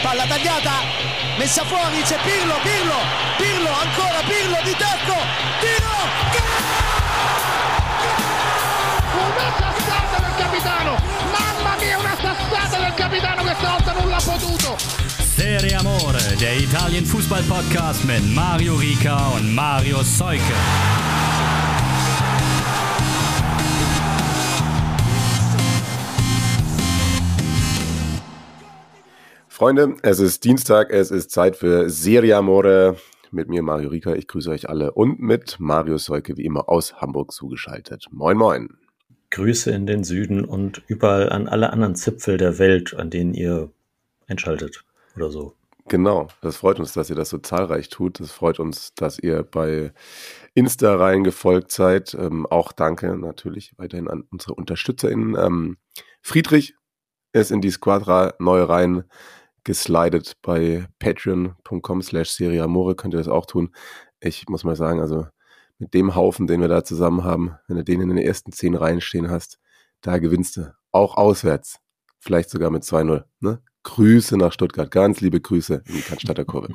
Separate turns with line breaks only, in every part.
palla tagliata, messa fuori, c'è Pirlo, Pirlo, Pirlo, ancora Pirlo di tacco, tiro,
Una sassata del capitano! Mamma mia, una sassata del capitano questa volta non l'ha potuto!
Serie Amore, der Italien Fußball Podcast mit Mario Rica und Mario Seuke.
Freunde, es ist Dienstag, es ist Zeit für Serie Amore. Mit mir Mario Rika, ich grüße euch alle und mit Mario Seuke wie immer aus Hamburg zugeschaltet. Moin moin.
Grüße in den Süden und überall an alle anderen Zipfel der Welt, an denen ihr einschaltet oder so.
Genau, das freut uns, dass ihr das so zahlreich tut. Es freut uns, dass ihr bei Insta rein gefolgt seid. Ähm, auch danke natürlich weiterhin an unsere UnterstützerInnen. Ähm, Friedrich ist in die Squadra neu rein geslidet bei patreon.com slash seriamore. Könnt ihr das auch tun. Ich muss mal sagen, also mit dem Haufen, den wir da zusammen haben, wenn du den in den ersten zehn Reihen stehen hast, da gewinnst du. Auch auswärts. Vielleicht sogar mit 2-0. Ne? Grüße nach Stuttgart. Ganz liebe Grüße in die Cannstatter Kurve.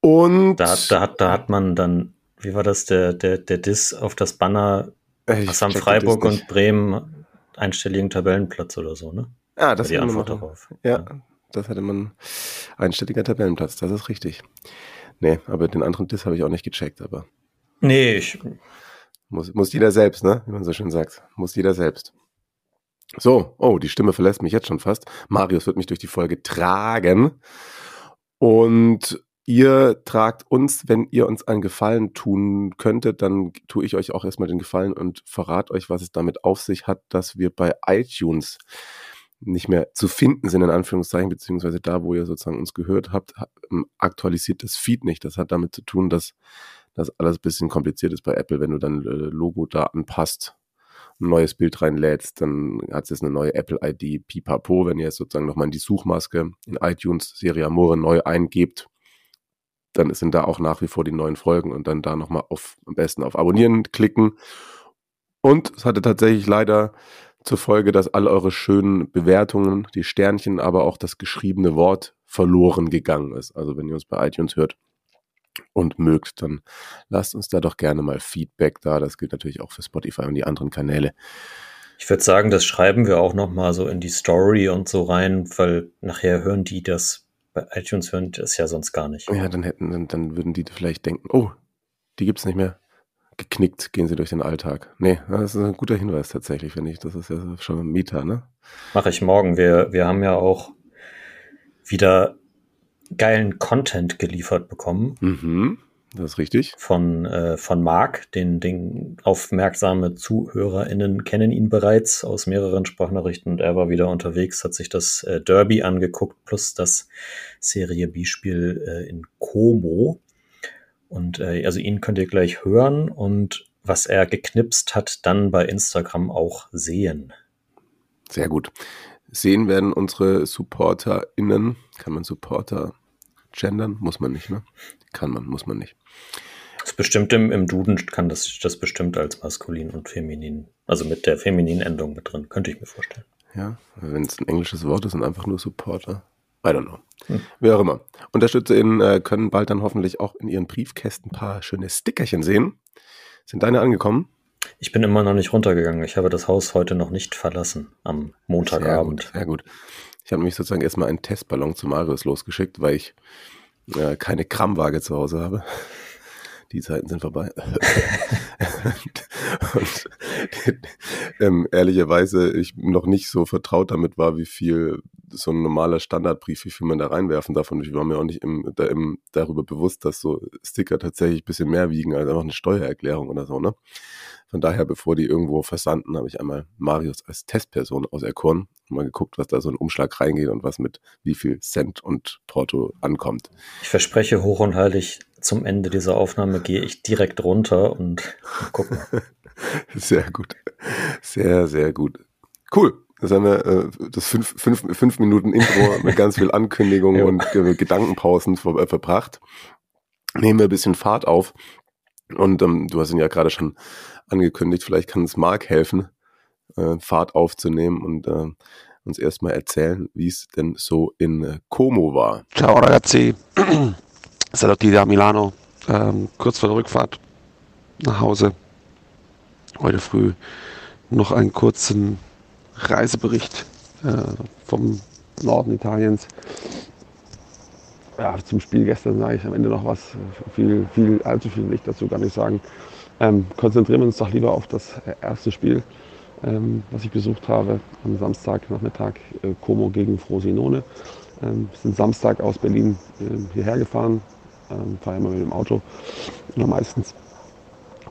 Und
Da, hat- da, hat, da hat man dann, wie war das, der, der, der Diss auf das Banner, was haben Freiburg und Bremen einstelligen Tabellenplatz oder so, ne?
Ah, das
die Antwort
machen.
darauf.
Ja, das hatte man einstelliger Tabellenplatz, das ist richtig. Nee, aber den anderen Diss habe ich auch nicht gecheckt, aber
Nee, ich,
muss, muss jeder selbst, ne? Wie man so schön sagt. Muss jeder selbst. So, oh, die Stimme verlässt mich jetzt schon fast. Marius wird mich durch die Folge tragen. Und ihr tragt uns, wenn ihr uns einen Gefallen tun könntet, dann tue ich euch auch erstmal den Gefallen und verrate euch, was es damit auf sich hat, dass wir bei iTunes nicht mehr zu finden sind, in Anführungszeichen, beziehungsweise da, wo ihr sozusagen uns gehört habt, ha- ähm, aktualisiert das Feed nicht. Das hat damit zu tun, dass das alles ein bisschen kompliziert ist bei Apple, wenn du dann äh, Logo da anpasst, ein neues Bild reinlädst, dann hat es jetzt eine neue Apple-ID, pipapo, wenn ihr jetzt sozusagen nochmal in die Suchmaske in iTunes Serie Amore neu eingebt, dann sind da auch nach wie vor die neuen Folgen und dann da nochmal auf, am besten auf Abonnieren klicken. Und es hatte tatsächlich leider zur Folge, dass all eure schönen Bewertungen, die Sternchen, aber auch das geschriebene Wort verloren gegangen ist. Also wenn ihr uns bei iTunes hört und mögt, dann lasst uns da doch gerne mal Feedback da. Das gilt natürlich auch für Spotify und die anderen Kanäle.
ich würde sagen, das schreiben wir auch noch mal so in die Story und so rein, weil nachher hören die das, bei iTunes hören das ja sonst gar nicht.
Ja, dann hätten, dann, dann würden die vielleicht denken, oh, die gibt's nicht mehr. Geknickt gehen sie durch den Alltag. Nee, das ist ein guter Hinweis tatsächlich, finde ich. Das ist ja schon ein Meta, ne?
Mache ich morgen. Wir, wir haben ja auch wieder geilen Content geliefert bekommen
Mhm, das ist richtig.
von, äh, von Marc. Den, den aufmerksame ZuhörerInnen kennen ihn bereits aus mehreren Sprachnachrichten und er war wieder unterwegs, hat sich das äh, Derby angeguckt plus das Serie B-Spiel äh, in Como. Und äh, also ihn könnt ihr gleich hören und was er geknipst hat, dann bei Instagram auch sehen.
Sehr gut. Sehen werden unsere SupporterInnen. Kann man Supporter gendern? Muss man nicht, ne? Kann man, muss man nicht.
Das bestimmt im, im Duden kann das, das bestimmt als maskulin und feminin, also mit der femininen Endung mit drin, könnte ich mir vorstellen.
Ja, wenn es ein englisches Wort ist und einfach nur Supporter. I don't know. Wie auch immer. UnterstützerInnen äh, können bald dann hoffentlich auch in ihren Briefkästen ein paar schöne Stickerchen sehen. Sind deine angekommen?
Ich bin immer noch nicht runtergegangen. Ich habe das Haus heute noch nicht verlassen am
Sehr gut,
Montagabend.
sehr gut. Ich habe nämlich sozusagen erstmal einen Testballon zu Marius losgeschickt, weil ich äh, keine Grammwaage zu Hause habe. Die Zeiten sind vorbei. und, ähm, ehrlicherweise ich noch nicht so vertraut damit war, wie viel so ein normaler Standardbrief, wie viel man da reinwerfen darf. Und ich war mir auch nicht im, da, im, darüber bewusst, dass so Sticker tatsächlich ein bisschen mehr wiegen als einfach eine Steuererklärung oder so, ne? Von daher, bevor die irgendwo versanden, habe ich einmal Marius als Testperson auserkoren und mal geguckt, was da so ein Umschlag reingeht und was mit wie viel Cent und Porto ankommt.
Ich verspreche hoch und heilig, zum Ende dieser Aufnahme gehe ich direkt runter und mal gucken.
Sehr gut. Sehr, sehr gut. Cool. Das haben wir äh, das fünf, fünf, fünf Minuten Intro mit ganz viel Ankündigung
Ja.
und äh, Gedankenpausen ver äh, verbracht. Nehmen wir ein bisschen Fahrt auf. Und ähm, du hast ihn ja gerade schon angekündigt, vielleicht kann es Marc helfen, äh, Fahrt aufzunehmen und äh, uns erstmal erzählen, wie es denn so in äh, Como war.
Ciao ragazzi, Saluti da Milano, ähm, kurz vor der Rückfahrt nach Hause. Heute früh noch einen kurzen Reisebericht äh, vom Norden Italiens. Ja, zum Spiel gestern sage ich am Ende noch was. Viel, viel, allzu viel will ich dazu gar nicht sagen. Ähm, konzentrieren wir uns doch lieber auf das erste Spiel, ähm, was ich besucht habe am Samstagnachmittag äh, Como gegen Frosinone. Ähm, sind Samstag aus Berlin äh, hierher gefahren, ähm, fahre immer mit dem Auto, oder meistens.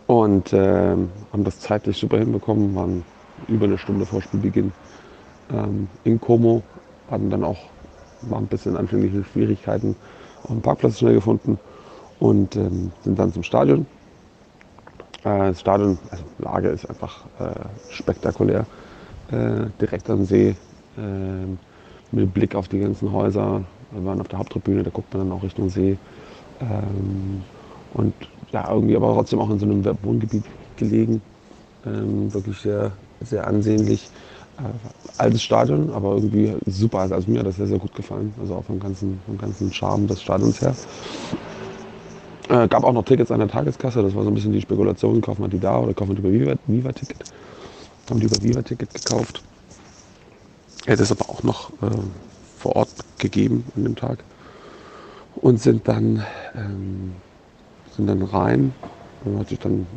Und ähm, haben das zeitlich super hinbekommen, waren über eine Stunde vor Spielbeginn ähm, in Como, hatten dann auch war ein bisschen anfängliche Schwierigkeiten, auch einen Parkplatz schnell gefunden und ähm, sind dann zum Stadion. Äh, das Stadion, also Lage ist einfach äh, spektakulär, äh, direkt am See, ähm, mit Blick auf die ganzen Häuser. Wir waren auf der Haupttribüne, da guckt man dann auch Richtung See. Ähm, und ja, irgendwie aber trotzdem auch in so einem Wohngebiet gelegen. Ähm, wirklich sehr, sehr ansehnlich. Altes Stadion, aber irgendwie super. Also mir hat das sehr, sehr gut gefallen. Also auch vom ganzen, vom ganzen Charme des Stadions her. Äh, gab auch noch Tickets an der Tageskasse. Das war so ein bisschen die Spekulation, kaufen wir die da oder kaufen wir die über Viva-Ticket. Viva haben die über Viva-Ticket gekauft. Hätte es aber auch noch äh, vor Ort gegeben an dem Tag. Und sind dann, ähm, sind dann rein. Und hat sich dann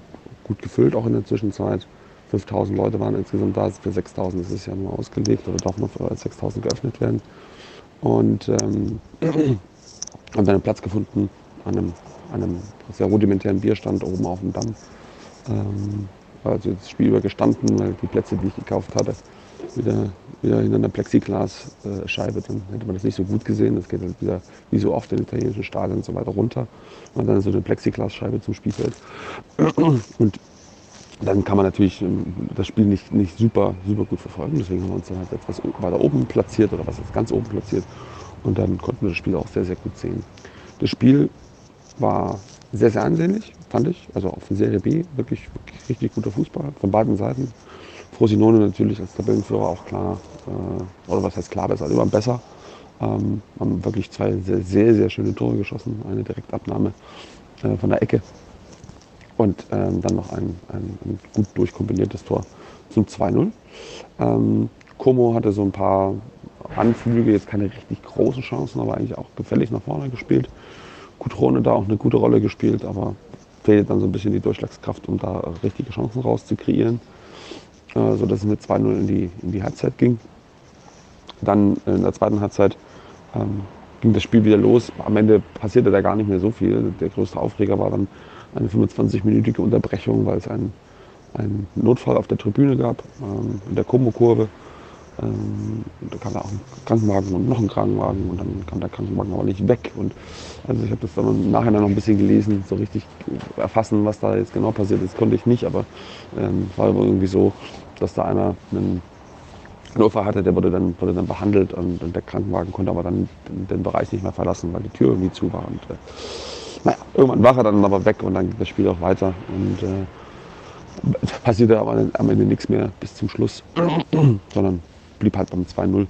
gut gefüllt auch in der Zwischenzeit. 5000 Leute waren insgesamt da, für 6000 ist es ja nur ausgelegt oder darf noch für 6000 geöffnet werden. Und ähm, haben dann einen Platz gefunden an einem, einem sehr rudimentären Bierstand oben auf dem Damm. Ähm, also das Spiel über gestanden, weil die Plätze, die ich gekauft hatte, wieder, wieder hinter einer Plexiglasscheibe, dann hätte man das nicht so gut gesehen. Das geht halt wieder, wie so oft in italienischen Stadien, so weiter runter. Und dann so eine Plexiglasscheibe zum Spielfeld. Und dann kann man natürlich ähm, das Spiel nicht, nicht super, super gut verfolgen. Deswegen haben wir uns dann halt etwas weiter oben platziert oder was ist ganz oben platziert. Und dann konnten wir das Spiel auch sehr, sehr gut sehen. Das Spiel war sehr, sehr ansehnlich, fand ich. Also auf der Serie B wirklich, wirklich richtig guter Fußball von beiden Seiten. Frosinone natürlich als Tabellenführer auch klar, äh, oder was heißt klar, besser, immer besser. Ähm, haben wirklich zwei sehr, sehr, sehr schöne Tore geschossen. Eine Direktabnahme äh, von der Ecke und ähm, dann noch ein, ein, ein, gut durchkombiniertes Tor zum 2-0. Ähm, Como hatte so ein paar Anflüge, jetzt keine richtig großen Chancen, aber eigentlich auch gefällig nach vorne gespielt. Cutrone da auch eine gute Rolle gespielt, aber fehlt dann so ein bisschen die Durchschlagskraft, um da richtige Chancen rauszukreieren, äh, sodass es mit 2-0 in die, in die Halbzeit ging. Dann in der zweiten Halbzeit ähm, ging das Spiel wieder los. Am Ende passierte da gar nicht mehr so viel. Der größte Aufreger war dann eine 25-minütige Unterbrechung, weil es einen, einen Notfall auf der Tribüne gab, ähm, in der Como-Kurve. Ähm, da kam da auch ein Krankenwagen und noch ein Krankenwagen und dann kam der Krankenwagen aber nicht weg. Und also ich habe das dann im Nachhinein noch ein bisschen gelesen, so richtig erfassen, was da jetzt genau passiert ist, konnte ich nicht, aber ähm, war irgendwie so, dass da einer einen Notfall hatte, der wurde dann, wurde dann behandelt und, und, der Krankenwagen konnte aber dann den, den, Bereich nicht mehr verlassen, weil die Tür irgendwie zu war. Und, äh, naja, irgendwann war er dann aber weg und dann ging das Spiel auch weiter. Und äh, passierte aber am Ende nichts mehr bis zum Schluss, sondern blieb halt beim 2-0.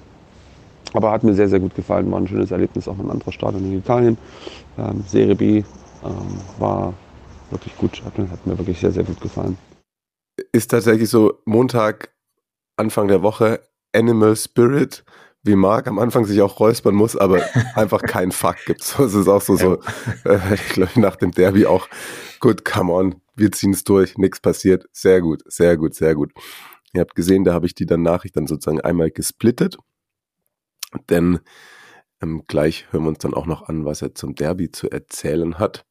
Aber hat mir sehr, sehr gut gefallen. War ein schönes Erlebnis, auch ein anderer Stadion in Italien. Ähm, Serie B ähm, war wirklich gut, hat mir, hat mir wirklich sehr, sehr gut gefallen.
Ist tatsächlich so Montag, Anfang der Woche, Animal Spirit wie Marc am Anfang sich auch räuspern muss, aber einfach kein Fuck gibt. So, es ist auch so, so äh, ich glaube, nach dem Derby auch, gut, come on, wir ziehen es durch, nichts passiert. Sehr gut, sehr gut, sehr gut. Ihr habt gesehen, da habe ich die dann Nachricht dann sozusagen einmal gesplittet. Denn ähm, gleich hören wir uns dann auch noch an, was er zum Derby zu erzählen hat.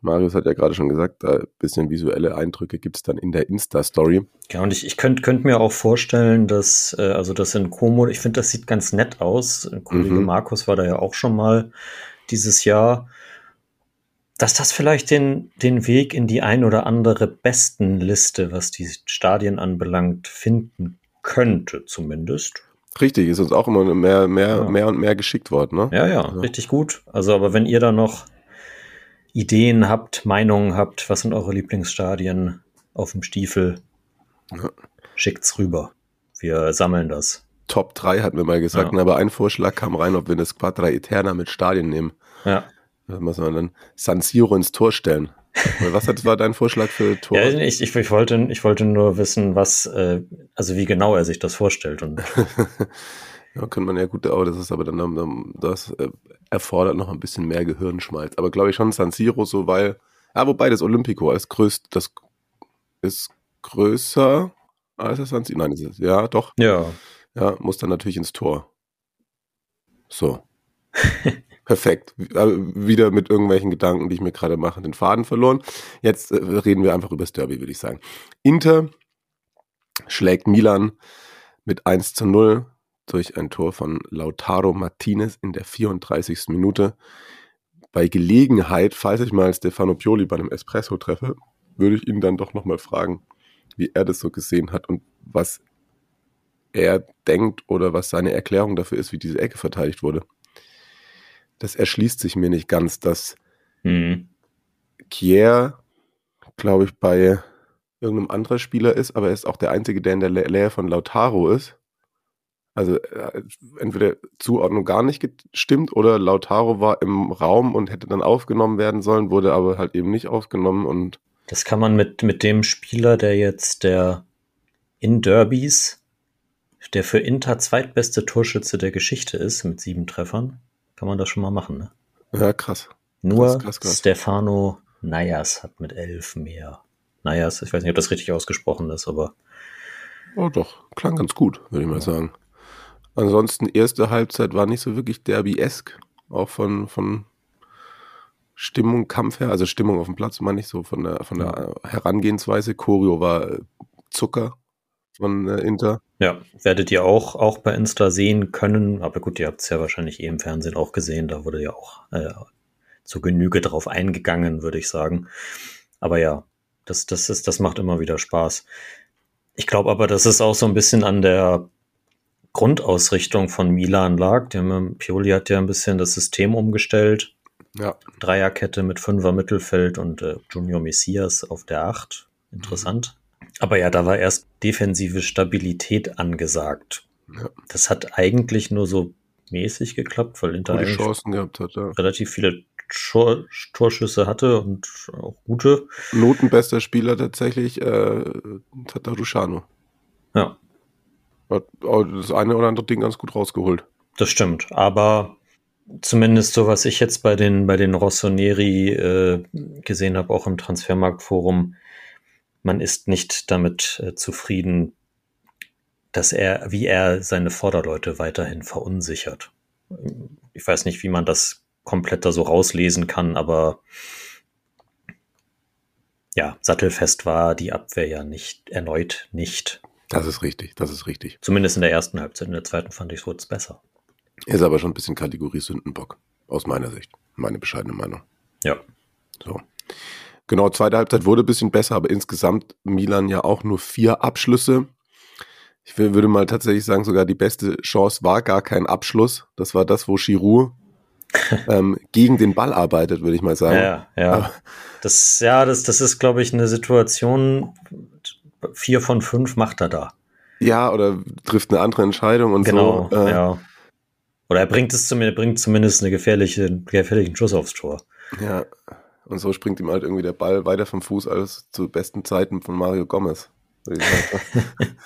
Marius hat ja gerade schon gesagt, ein bisschen visuelle Eindrücke gibt es dann in der Insta-Story.
Ja, und ich, ich könnte könnt mir auch vorstellen, dass, äh, also das in Como, ich finde, das sieht ganz nett aus. Kollege mhm. Markus war da ja auch schon mal dieses Jahr. Dass das vielleicht den, den Weg in die ein oder andere Bestenliste, was die Stadien anbelangt, finden könnte, zumindest.
Richtig, ist uns auch immer mehr, mehr, ja. mehr und mehr geschickt worden, ne?
Ja, ja, also. richtig gut. Also, aber wenn ihr da noch Ideen habt, Meinungen habt, was sind eure Lieblingsstadien auf dem Stiefel, ja. schickt's rüber. Wir sammeln das.
Top 3, hatten wir mal gesagt.
Ja.
Aber ein Vorschlag kam rein, ob wir eine Squadra Eterna mit Stadien nehmen.
Ja.
Muss man dann San Siro ins Tor stellen. Was hat, war dein Vorschlag für Tor?
Ja, ich, ich, ich, wollte, ich wollte nur wissen, was, äh, also wie genau er sich das vorstellt. Und
Ja, könnte man ja gut, aber das ist aber dann, das äh, erfordert noch ein bisschen mehr Gehirnschmalz. Aber glaube ich schon San Siro so, weil, ja, wobei das Olympico als größt, das ist größer als das San Siro. Nein, ist, ja, doch,
ja,
ja, muss dann natürlich ins Tor. So. Perfekt. Also wieder mit irgendwelchen Gedanken, die ich mir gerade mache, den Faden verloren. Jetzt äh, reden wir einfach über das Derby, würde ich sagen. Inter schlägt Milan mit 1 zu 0 durch ein Tor von Lautaro Martinez in der 34. Minute. Bei Gelegenheit, falls ich mal Stefano Pioli bei einem Espresso treffe, würde ich ihn dann doch nochmal fragen, wie er das so gesehen hat und was er denkt oder was seine Erklärung dafür ist, wie diese Ecke verteidigt wurde. Das erschließt sich mir nicht ganz, dass
hm.
Kier, glaube ich, bei irgendeinem anderen Spieler ist, aber er ist auch der Einzige, der in der Nähe von Lautaro ist. Also äh, entweder Zuordnung gar nicht gestimmt oder Lautaro war im Raum und hätte dann aufgenommen werden sollen, wurde aber halt eben nicht aufgenommen und
Das kann man mit, mit dem Spieler, der jetzt der in Derbys, der für Inter zweitbeste Torschütze der Geschichte ist, mit sieben Treffern, kann man das schon mal machen. Ne?
ja, krass.
Nur
Krass, krass, krass.
Stefano Nayas hat mit elf mehr. Nayas, ich weiß nicht, ob das richtig ausgesprochen ist, aber
Oh doch, klang ganz gut, würde ich mal sagen. Ansonsten, erste Halbzeit war nicht so wirklich Derby-esk, auch von, von Stimmung, Kampf her, also Stimmung auf dem Platz, meine ich so, von der, von der Herangehensweise. Choreo war Zucker von äh, Inter.
Ja, werdet ihr auch, auch bei Insta sehen können. Aber gut, ihr habt es ja wahrscheinlich eh im Fernsehen auch gesehen. Da wurde ja auch äh, zur Genüge drauf eingegangen, würde ich sagen. Aber ja, das, das, ist, das macht immer wieder Spaß. Ich glaube aber, dass es auch so ein bisschen an der Grundausrichtung von Milan lag. Ja- Pioli hat ja ein bisschen das System umgestellt.
Ja,
Dreierkette mit Fünfer Mittelfeld und äh, Junior Messias auf der Acht. Interessant. Aber ja, da war erst defensive Stabilität angesagt.
Ja.
Das hat eigentlich nur so mäßig geklappt, weil Inter
gute Chancen gehabt hat. Ja.
relativ viele Tor Torschüsse hatte und auch gute.
Notenbester Spieler tatsächlich, äh, Tatarushano.
Ja,
Hat das eine oder andere Ding ganz gut rausgeholt.
das stimmt. Aber zumindest so, was ich jetzt bei den, bei den Rossoneri äh, gesehen habe, auch im Transfermarktforum, man ist nicht damit äh, zufrieden, dass er, wie er seine Vorderleute weiterhin verunsichert. Ich weiß nicht, wie man das komplett da so rauslesen kann, aber ja, sattelfest war die Abwehr ja nicht, erneut nicht.
Das ist richtig, das ist richtig.
Zumindest in der ersten Halbzeit. In der zweiten fand ich es wurde es besser.
Ist aber schon ein bisschen Kategorie Sündenbock, aus meiner Sicht. Meine bescheidene Meinung.
Ja.
So. Genau, zweite Halbzeit wurde ein bisschen besser, aber insgesamt Milan ja auch nur vier Abschlüsse. Ich will, würde mal tatsächlich sagen, sogar die beste Chance war gar kein Abschluss. Das war das, wo Giroud ähm, gegen den Ball arbeitet, würde ich mal sagen.
Ja, ja.
Aber-
Das, ja, das, das ist, glaube ich, eine Situation, vier von fünf macht er da.
Ja, oder trifft eine andere Entscheidung und
Genau,
so. Äh,
ja. Oder er bringt es zumindest, bringt zumindest eine gefährliche, gefährlichen Schuss aufs Tor.
ja. Und so springt ihm halt irgendwie der Ball weiter vom Fuß als zu besten Zeiten von Mario Gomez. sagen.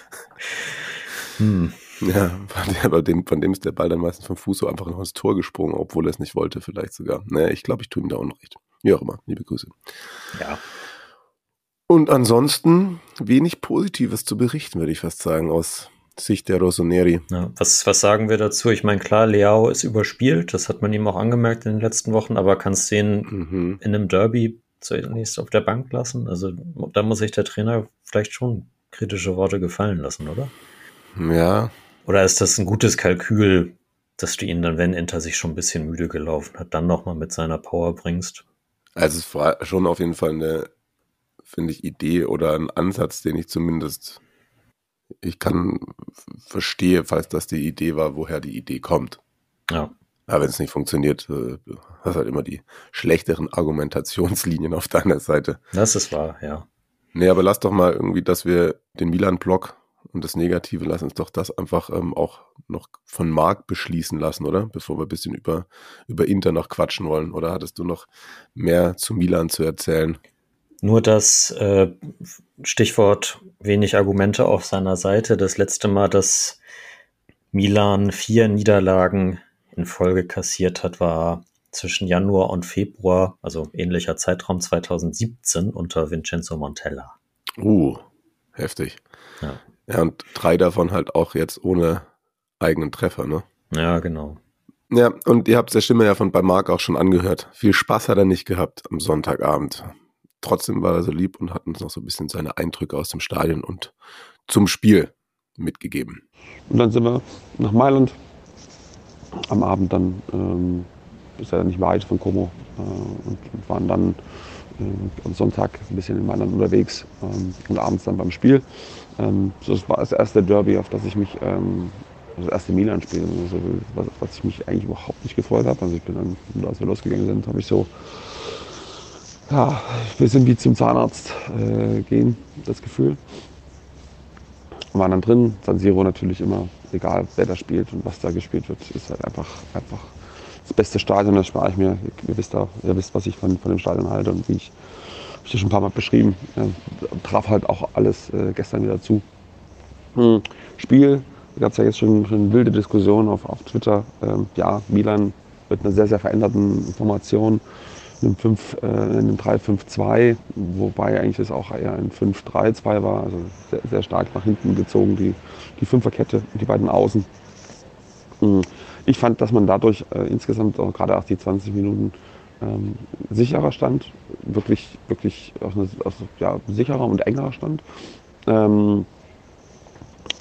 Hm.
Ja, von dem, von dem ist der Ball dann meistens vom Fuß so einfach noch ins Tor gesprungen, obwohl er es nicht wollte, vielleicht sogar. Naja, ich glaube, ich tue ihm da Unrecht. Wie auch immer, liebe Grüße.
Ja.
Und ansonsten wenig Positives zu berichten, würde ich fast sagen, aus Sicht der Rossoneri.
ja. Was, was sagen wir dazu? Ich meine, klar, Leao ist überspielt, das hat man ihm auch angemerkt in den letzten Wochen, aber kannst du ihn
Mhm.
in einem Derby zunächst auf der Bank lassen? Also da muss sich der Trainer vielleicht schon kritische Worte gefallen lassen, oder?
Ja,
Oder ist das ein gutes Kalkül, dass du ihn dann, wenn Inter sich schon ein bisschen müde gelaufen hat, dann nochmal mit seiner Power bringst?
also es war schon auf jeden Fall eine, finde ich, Idee oder ein Ansatz, den ich zumindest, ich kann verstehe, falls das die Idee war, woher die Idee kommt.
Ja,
Aber wenn es nicht funktioniert, äh, hast halt immer die schlechteren Argumentationslinien auf deiner Seite.
das ist wahr, ja.
Nee, aber lass doch mal irgendwie, dass wir den Milan-Block und das Negative, lass uns doch das einfach ähm, auch noch von Marc beschließen lassen, oder? Bevor wir ein bisschen über, über Inter noch quatschen wollen. Oder hattest du noch mehr zu Milan zu erzählen?
Nur das äh, Stichwort wenig Argumente auf seiner Seite. Das letzte Mal, dass Milan vier Niederlagen in Folge kassiert hat, war zwischen Januar und Februar, also ähnlicher Zeitraum 2017 unter Vincenzo Montella.
Uh, heftig. Ja. ja, und drei davon halt auch jetzt ohne eigenen Treffer, ne?
Ja, genau.
Ja, und ihr habt der Stimme ja von bei Marc auch schon angehört. Viel Spaß hat er nicht gehabt am Sonntagabend. Trotzdem war er so lieb und hat uns noch so ein bisschen seine Eindrücke aus dem Stadion und zum Spiel mitgegeben.
Und dann sind wir nach Mailand am Abend dann ähm, ist ja nicht weit von Como äh, und waren dann äh, am Sonntag ein bisschen in Mailand unterwegs ähm, und abends dann beim Spiel. Ähm, so, das war das erste Derby, auf das ich mich, ähm, das erste Milan-Spiel, also, was, was, ich mich eigentlich überhaupt nicht gefreut habe. Also ich bin dann, als wir losgegangen sind, habe ich so, ja, wir sind wie zum Zahnarzt äh, gehen, das Gefühl. Waren dann drin, San Siro natürlich immer, egal wer da spielt und was da gespielt wird, ist halt einfach, einfach das beste Stadion, das spare ich mir. Ihr wisst, auch, ihr wisst was ich von, von dem Stadion halte und wie ich, ich das schon ein paar Mal beschrieben. Ja, traf halt auch alles äh, gestern wieder zu. Hm. Spiel, da gab es ja jetzt schon, schon wilde Diskussionen auf, auf Twitter. Ähm, ja, Milan mit einer sehr, sehr veränderten Formation, einem, 5, äh, einem 3-5-2, wobei eigentlich das auch eher ein 5-3-2 war, also sehr, sehr stark nach hinten gezogen, die, die Fünferkette, die beiden Außen. Hm ich fand, dass man dadurch äh, insgesamt auch gerade auch die 20 Minuten ähm, sicherer stand, wirklich, wirklich auch eine, also, ja, sicherer und engerer stand. Ähm,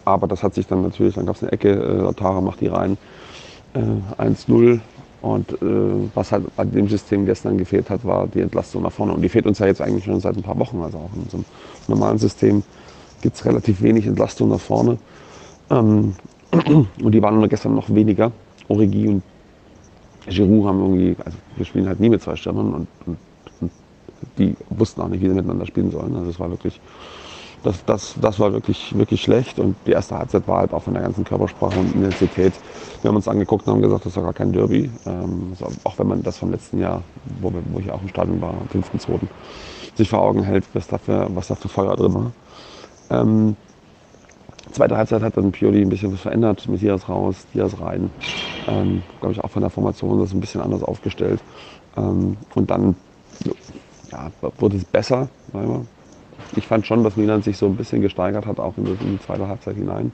aber das hat sich dann natürlich, dann gab es eine Ecke, äh, Tara macht die rein, äh, 1-0. Und äh, was halt bei dem System gestern gefehlt hat, war die Entlastung nach vorne. Und die fehlt uns ja jetzt eigentlich schon seit ein paar Wochen. Also auch in unserem normalen System gibt es relativ wenig Entlastung nach vorne. Ähm, und die waren gestern noch weniger. Origi und Giroud haben irgendwie, also wir spielen halt nie mit zwei Stürmern und, und, und, die wussten auch nicht, wie sie miteinander spielen sollen. Also es war wirklich, das, das, das war wirklich, wirklich schlecht und die erste Halbzeit war halt auch von der ganzen Körpersprache und Intensität. Wir haben uns angeguckt und haben gesagt, das ist gar kein Derby. Ähm, also auch wenn man das vom letzten Jahr, wo, wir, wo ich auch im Stadion war, am 5.2., sich vor Augen hält, was da für, was da für Feuer drin war. Ähm, Zweite Halbzeit hat dann Pioli ein bisschen was verändert. Messias raus, Diaz rein. Ähm, Glaube ich auch von der Formation das ein bisschen anders aufgestellt. Ähm, und dann ja, wurde es besser. Ich fand schon, dass Milan sich so ein bisschen gesteigert hat, auch in die, zweite Halbzeit hinein.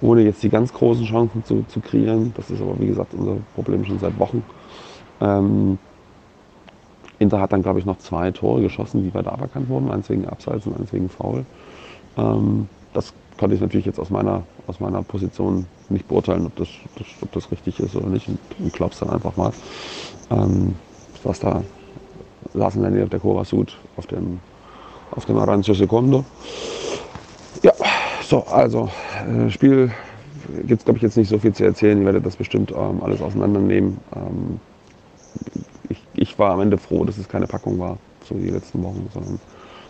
Ohne jetzt die ganz großen Chancen zu, zu kreieren. Das ist aber, wie gesagt, unser Problem schon seit Wochen. Ähm, Inter hat dann, glaube ich, noch zwei Tore geschossen, die weiter aberkannt wurden. Eins wegen Abseits und eins wegen Foul. Ähm, das kann ich natürlich jetzt aus meiner, aus meiner Position nicht beurteilen, ob das, das ob das richtig ist oder nicht. Und, und glaub's dann einfach mal. Ähm, was da lassen wir auf der Kurva auf dem, auf dem Arancio Secondo. Ja, so, also äh, Spiel gibt es, glaube ich, jetzt nicht so viel zu erzählen. Ihr werdet das bestimmt ähm, alles auseinandernehmen. Ähm, ich, ich war am Ende froh, dass es keine Packung war, so wie die letzten Wochen, sondern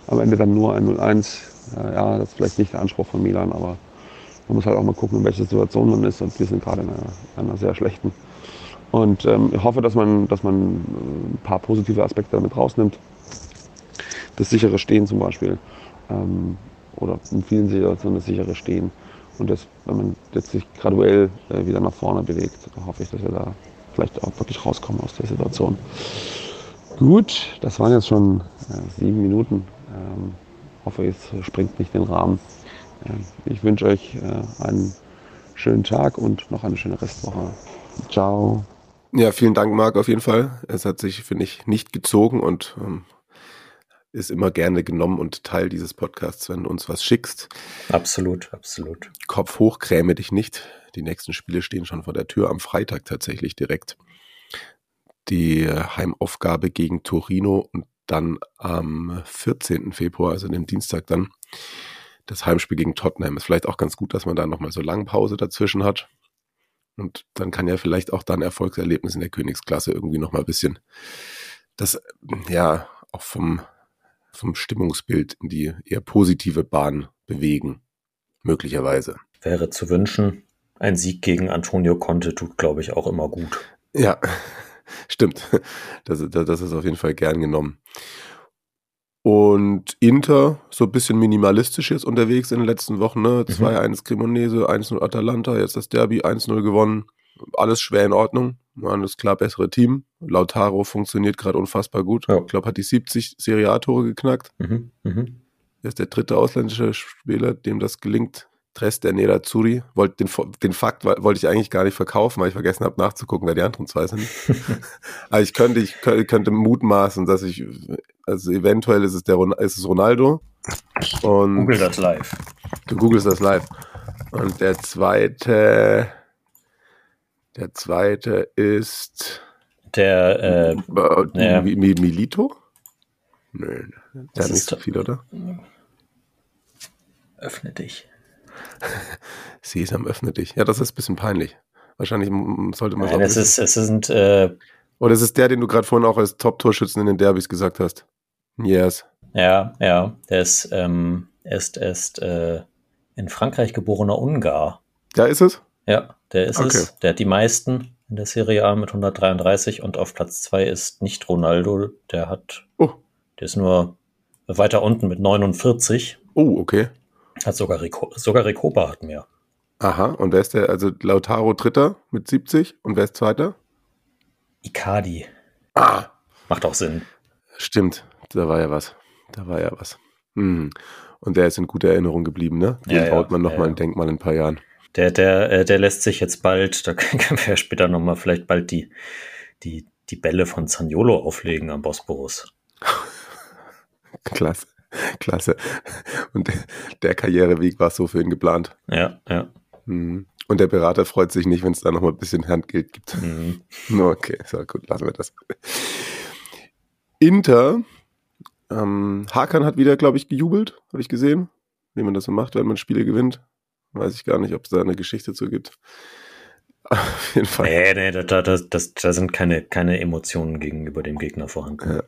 am Ende dann nur ein 0-1 ja, das ist vielleicht nicht der Anspruch von Milan, aber man muss halt auch mal gucken, in welcher Situation man ist. Und wir sind gerade in einer, einer sehr schlechten. Und ähm, ich hoffe, dass man, dass man äh, ein paar positive Aspekte damit rausnimmt. Das sichere Stehen zum Beispiel. Ähm, oder in vielen Situationen das sichere Stehen. Und das, wenn man jetzt sich graduell äh, wieder nach vorne bewegt, hoffe ich, dass wir da vielleicht auch wirklich rauskommen aus der Situation. Gut, das waren jetzt schon äh, sieben Minuten. Ähm, hoffe, es springt nicht den Rahmen. Ich wünsche euch äh, einen schönen Tag und noch eine schöne Restwoche. Ciao.
Ja, vielen Dank, Marc, auf jeden Fall. Es hat sich, finde ich, nicht gezogen und ähm, ist immer gerne genommen und Teil dieses Podcasts, wenn du uns was schickst.
Absolut, absolut.
Kopf hoch, kräme dich nicht. Die nächsten Spiele stehen schon vor der Tür am Freitag tatsächlich direkt. Die Heimaufgabe gegen Torino und dann am 14. Februar, also dem Dienstag dann, das Heimspiel gegen Tottenham. Ist vielleicht auch ganz gut, dass man da nochmal so lange Pause dazwischen hat. Und dann kann ja vielleicht auch dann Erfolgserlebnis in der Königsklasse irgendwie nochmal ein bisschen das, ja, auch vom, vom Stimmungsbild in die eher positive Bahn bewegen. Möglicherweise.
Wäre zu wünschen. Ein Sieg gegen Antonio Conte tut, glaube ich, auch immer gut.
Ja, stimmt. Das, das, ist auf jeden Fall gern genommen. Und Inter, so ein bisschen minimalistisch jetzt unterwegs in den letzten Wochen, ne? 2-1 Cremonese, 1-0 Atalanta, jetzt das Derby, 1-0 gewonnen. Alles schwer in Ordnung. Man ist klar bessere Team. Lautaro funktioniert gerade unfassbar gut.
Ja.
Ich glaube, hat die 70 Serie A-Tore geknackt.
Mhm, mhm.
Er ist der dritte ausländische Spieler, dem das gelingt. Tres der Nerazzurri. Wollt, den, den Fakt wollte ich eigentlich gar nicht verkaufen, weil ich vergessen habe nachzugucken, wer die anderen zwei sind. Aber ich könnte, ich könnte, könnte mutmaßen, dass ich, also eventuell ist es der ist es Ronaldo. Und
Google das live.
du googelst das live. Und der zweite, der zweite ist
Der, äh,
äh,
Ja.
Mi- Mi- Milito? Nö, der
Das
hat nicht
ist
so viel, oder?
öffne dich.
Sesam, öffne dich. Ja, das ist ein bisschen peinlich. Wahrscheinlich sollte man
Nein, es ist, es sind, äh,
Oder es ist der, den du gerade vorhin auch als Top-Torschützen in den Derbys gesagt hast. Yes.
ja, ja, der ist, ähm, er ist erst, äh, in Frankreich geborener Ungar.
Da ist es?
Ja, der ist
Okay.
es. Der hat die meisten in der Serie A mit 133 und auf Platz 2 ist nicht Ronaldo. Der hat,
Oh.
der ist nur weiter unten mit 49.
Oh, okay.
Hat sogar Rico, sogar Recoba hat mehr.
Aha. Und wer ist der? Also Lautaro Dritter mit 70 und wer ist Zweiter?
Icardi.
Ah,
Macht auch Sinn.
stimmt. Da war ja was. Da war ja was. Hm. Und der ist in guter Erinnerung geblieben, ne? Den
Ja,
baut man noch
ja,
mal
ja.
ein Denkmal in ein paar Jahren.
Der, der, äh, der lässt sich jetzt bald, da können wir ja später nochmal vielleicht bald die, die, die Bälle von Zaniolo auflegen am Bosporus.
Klasse. Klasse. Und der, Karriereweg war so für ihn geplant.
Ja, ja.
Hm. Und der Berater freut sich nicht, wenn es da noch mal ein bisschen Handgeld gibt.
Mhm.
Okay, so gut, lassen wir das. Inter, ähm, Hakan hat wieder, glaube ich, gejubelt, habe ich gesehen. Wie man das so macht, wenn man Spiele gewinnt. Weiß ich gar nicht, ob es da eine Geschichte zu gibt. Auf jeden Fall.
Nee, nee, da, da, da, das, da sind keine, keine Emotionen gegenüber dem Gegner vorhanden.
Ja.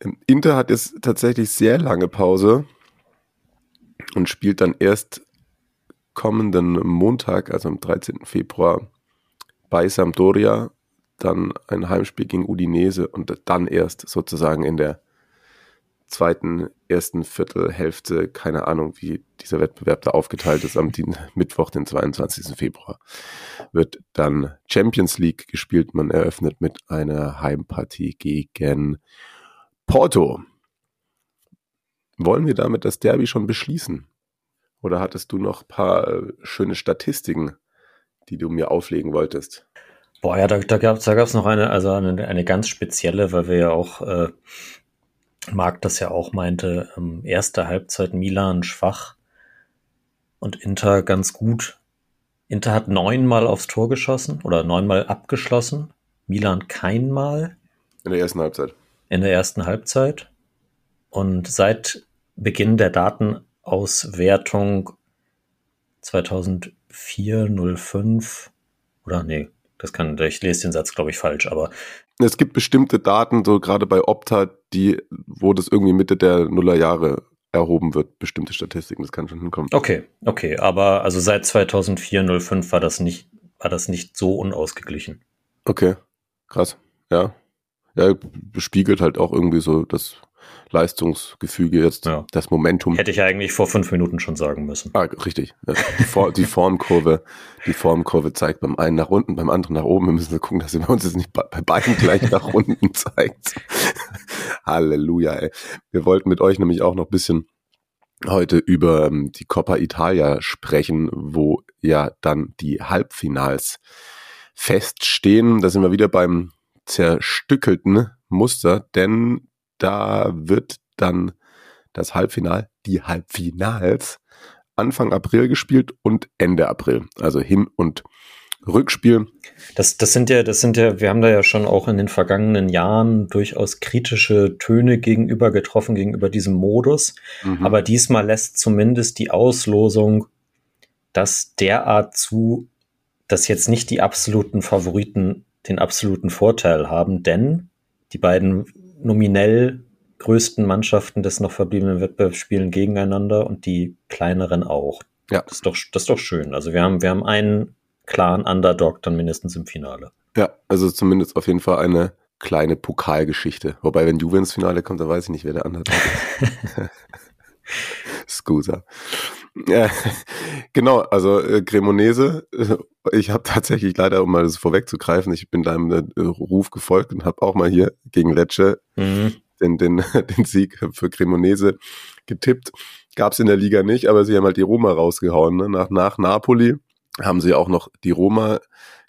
Ähm, Inter hat jetzt tatsächlich sehr lange Pause und spielt dann erst kommenden Montag, also am 13. Februar, bei Sampdoria, dann ein Heimspiel gegen Udinese und dann erst sozusagen in der zweiten, ersten Viertelhälfte, keine Ahnung, wie dieser Wettbewerb da aufgeteilt ist, am Mittwoch, den 22. Februar, wird dann Champions League gespielt. Man eröffnet mit einer Heimpartie gegen Porto. Wollen wir damit das Derby schon beschließen? Oder hattest du noch ein paar äh, schöne Statistiken, die du mir auflegen wolltest?
Boah, ja, da, da gab es da gab's noch eine, also eine, eine ganz spezielle, weil wir ja auch, äh, Marc das ja auch meinte, ähm, erste Halbzeit Milan schwach und Inter ganz gut. Inter hat neunmal aufs Tor geschossen oder neunmal abgeschlossen. Milan keinmal
In der ersten Halbzeit.
in der ersten Halbzeit. Und seit Beginn der Datenauswertung 2004, 05 oder nee, das kann, ich lese den Satz, glaube ich, falsch, aber
Es gibt bestimmte Daten, so gerade bei Opta, die, wo das irgendwie Mitte der Nullerjahre erhoben wird, bestimmte Statistiken, das kann schon hinkommen.
okay, okay, aber also seit 2004, 05 war das nicht, war das nicht so unausgeglichen.
Okay, krass. Ja. Ja, bespiegelt halt auch irgendwie so das Leistungsgefüge jetzt,
Ja.
das Momentum.
Hätte ich eigentlich vor fünf Minuten schon sagen müssen.
Ah, richtig. Ja, Die, For die Formkurve, die Formkurve zeigt beim einen nach unten, beim anderen nach oben. Wir müssen gucken, dass sie bei uns jetzt nicht bei bei beiden gleich nach unten zeigt. Halleluja, ey. Wir wollten mit euch nämlich auch noch ein bisschen heute über ähm, die Coppa Italia sprechen, wo ja dann die Halbfinals feststehen. Da sind wir wieder beim zerstückelten Muster, denn da wird dann das Halbfinal, die Halbfinals, Anfang April gespielt und Ende April. Also Hin- und Rückspiel.
Das, das sind ja, das sind ja, wir haben da ja schon auch in den vergangenen Jahren durchaus kritische Töne gegenüber getroffen, gegenüber diesem Modus.
Mhm.
Aber diesmal lässt zumindest die Auslosung das derart zu, dass jetzt nicht die absoluten Favoriten den absoluten Vorteil haben, denn die beiden nominell größten Mannschaften des noch verbliebenen Wettbewerbs spielen gegeneinander und die kleineren auch.
Ja.
Das ist doch, das ist doch schön. Also wir haben, wir haben einen klaren Underdog dann mindestens im Finale.
Ja, also zumindest auf jeden Fall eine kleine Pokalgeschichte. Wobei, wenn Juve ins Finale kommt, dann weiß ich nicht, wer der andere ist. Scusa. Ja, genau, also äh, Cremonese, äh, ich habe tatsächlich leider, um mal das vorwegzugreifen, ich bin deinem äh, Ruf gefolgt und habe auch mal hier gegen Lecce
Mhm.
den, den, den Sieg für Cremonese getippt. Gab es in der Liga nicht, aber sie haben halt die Roma rausgehauen. Ne? Nach, nach Napoli haben sie auch noch die Roma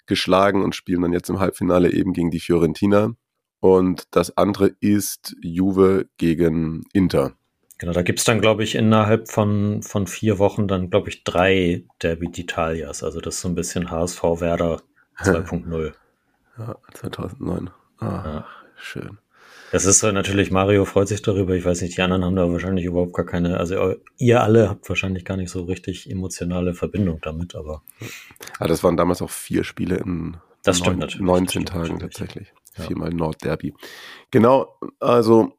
geschlagen und spielen dann jetzt im Halbfinale eben gegen die Fiorentina. Und das andere ist Juve gegen Inter.
Genau, da gibt's dann, glaube ich, innerhalb von, von vier Wochen dann, glaube ich, drei Derby d'Italias. Also das ist so ein bisschen HSV Werder 2.0.
Ja, 2009. Ah,
Ja.
schön.
Das ist äh, natürlich, Mario freut sich darüber. Ich weiß nicht, die anderen haben da wahrscheinlich überhaupt gar keine, also eu- ihr alle habt wahrscheinlich gar nicht so richtig emotionale Verbindung damit, aber
Ah, das waren damals auch vier Spiele in
Das
neun-
natürlich,
19
das
Tagen tatsächlich.
Ja.
Viermal Nordderby. Genau, also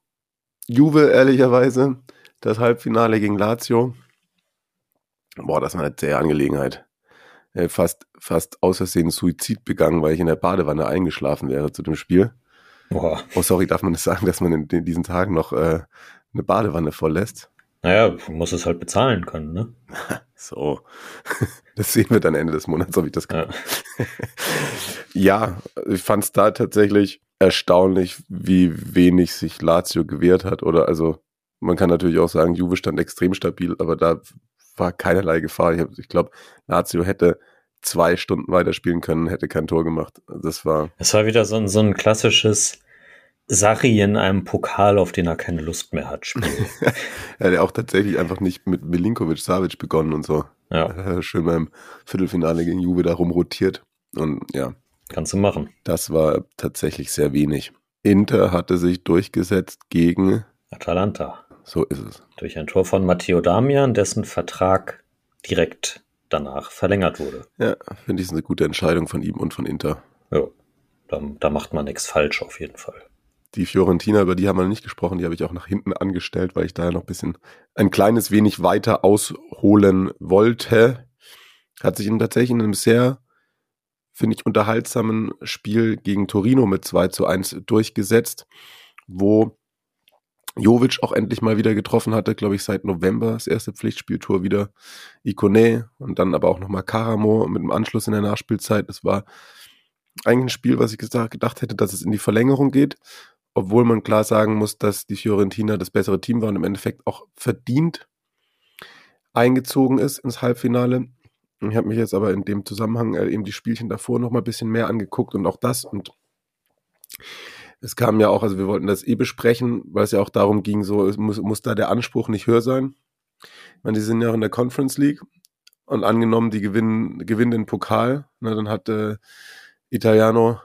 Juve ehrlicherweise, das Halbfinale gegen Lazio. Boah, das war eine zähe Angelegenheit. Äh, Fast, fast aus Versehen Suizid begangen, weil ich in der Badewanne eingeschlafen wäre zu dem Spiel.
boah.
Oh, sorry, darf man das sagen, dass man in, diesen Tagen noch äh, eine Badewanne volllässt?
Naja, man muss es halt bezahlen können, ne?
So. Das sehen wir dann Ende des Monats, ob ich das kann.
Ja.
Ja, ich fand es da tatsächlich erstaunlich, wie wenig sich Lazio gewehrt hat. Oder also, man kann natürlich auch sagen, Juve stand extrem stabil, aber da war keinerlei Gefahr. Ich, ich glaube, Lazio hätte zwei Stunden weiterspielen können, hätte kein Tor gemacht. Das war,
Es war wieder so ein, so ein klassisches Sarri in einem Pokal, auf den er keine Lust mehr hat, Spiel.
er hat ja auch tatsächlich einfach nicht mit Milinkovic Savic begonnen und so.
Ja,
Schön beim Viertelfinale gegen Juve da rumrotiert. Und ja,
kannst du machen.
das war tatsächlich sehr wenig. Inter hatte sich durchgesetzt gegen,
Atalanta.
so ist es.
Durch ein Tor von Matteo Damian, dessen Vertrag direkt danach verlängert wurde.
Ja, finde ich eine gute Entscheidung von ihm und von Inter.
Ja, da, da macht man nichts falsch auf jeden Fall.
Die Fiorentina, über die haben wir nicht gesprochen, die habe ich auch nach hinten angestellt, weil ich da ja noch ein bisschen ein kleines wenig weiter ausholen wollte. Hat sich in, tatsächlich in einem sehr, finde ich, unterhaltsamen Spiel gegen Torino mit 2 zu 1 durchgesetzt, wo Jovic auch endlich mal wieder getroffen hatte, glaube ich, seit November, das erste Pflichtspieltor wieder Ikone und dann aber auch nochmal Karamo mit dem Anschluss in der Nachspielzeit. Das war eigentlich ein Spiel, was ich gedacht hätte, dass es in die Verlängerung geht, obwohl man klar sagen muss, dass die Fiorentina das bessere Team war und im Endeffekt auch verdient eingezogen ist ins Halbfinale. Ich habe mich jetzt aber in dem Zusammenhang äh, eben die Spielchen davor noch mal ein bisschen mehr angeguckt und auch das und es kam ja auch, also wir wollten das eh besprechen, weil es ja auch darum ging, so muss, muss da der Anspruch nicht höher sein. Ich meine, die sind ja auch in der Conference League und angenommen, die gewinnen, gewinnen den Pokal, ne, dann hat äh, Italiano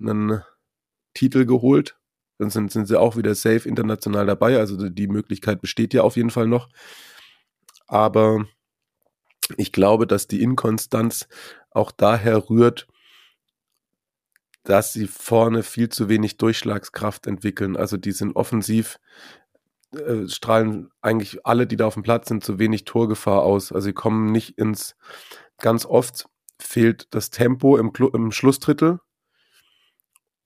einen Titel geholt. Dann sind, sind sie auch wieder safe international dabei. Also die Möglichkeit besteht ja auf jeden Fall noch. Aber ich glaube, dass die Inkonstanz auch daher rührt, dass sie vorne viel zu wenig Durchschlagskraft entwickeln. Also die sind offensiv, äh, strahlen eigentlich alle, die da auf dem Platz sind, zu wenig Torgefahr aus. Also sie kommen nicht ins, ganz oft fehlt das Tempo im, Klu- im Schlussdrittel.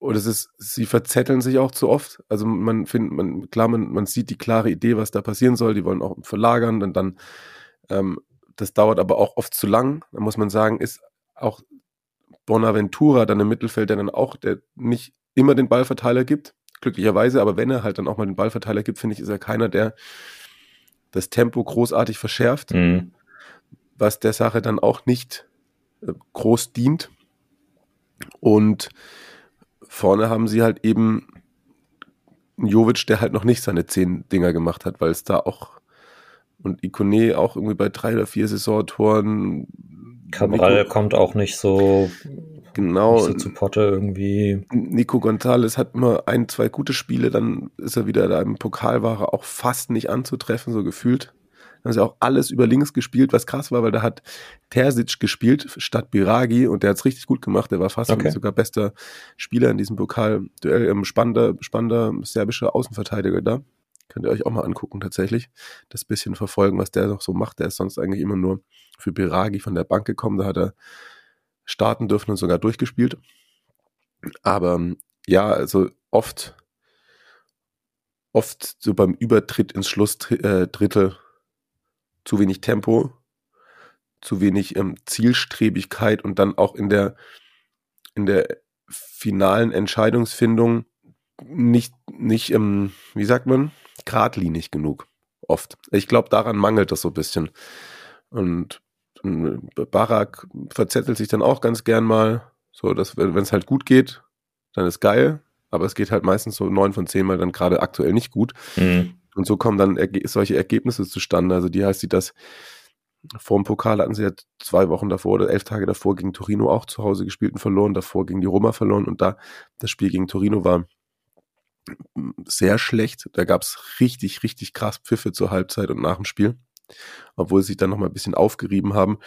Oder es ist, sie verzetteln sich auch zu oft. Also man findet, man, klar, man, man sieht die klare Idee, was da passieren soll. Die wollen auch verlagern und dann, ähm, das dauert aber auch oft zu lang. Da muss man sagen, ist auch Bonaventura dann im Mittelfeld, der dann auch, der nicht immer den Ballverteiler gibt, glücklicherweise, aber wenn er halt dann auch mal den Ballverteiler gibt, finde ich, ist er keiner, der das Tempo großartig verschärft
Mhm.
was der Sache dann auch nicht äh, groß dient. Und vorne haben sie halt eben Jovic, der halt noch nicht seine zehn Dinger gemacht hat, weil es da auch und Ikone auch irgendwie bei drei oder vier Saisontoren.
Cabral
Nico,
kommt auch nicht so,
genau.
nicht so zu Potte irgendwie.
Nico Gonzalez hat immer ein, zwei gute Spiele, dann ist er wieder da im Pokal, war er auch fast nicht anzutreffen, so gefühlt. Dann haben sie auch alles über links gespielt, was krass war, weil da hat Terzic gespielt statt Biragi und der hat's richtig gut gemacht. Der war fast
Okay.
sogar bester Spieler in diesem Pokalduell. Ähm, spannender, spannender serbischer Außenverteidiger da. Könnt ihr euch auch mal angucken, tatsächlich. Das bisschen verfolgen, was der noch so macht. Der ist sonst eigentlich immer nur für Biragi von der Bank gekommen. Da hat er starten dürfen und sogar durchgespielt. Aber ja, also oft, oft so beim Übertritt ins Schlussdrittel zu wenig Tempo, zu wenig ähm, Zielstrebigkeit und dann auch in der, in der finalen Entscheidungsfindung nicht, nicht, ähm, wie sagt man, geradlinig genug. Oft. Ich glaube, daran mangelt das so ein bisschen. Und Barak verzettelt sich dann auch ganz gern mal. So, dass, wenn es halt gut geht, dann ist geil. Aber es geht halt meistens so neun von zehn Mal dann gerade aktuell nicht gut. Mhm. Und so kommen dann erge solche Ergebnisse zustande. Also die heißt sie das, vor dem Pokal hatten sie ja zwei Wochen davor oder elf Tage davor gegen Torino auch zu Hause gespielt und verloren, davor gegen die Roma verloren und da das Spiel gegen Torino war sehr schlecht. Da gab es richtig, richtig krass Pfiffe zur Halbzeit und nach dem Spiel obwohl sie sich dann nochmal ein bisschen aufgerieben haben.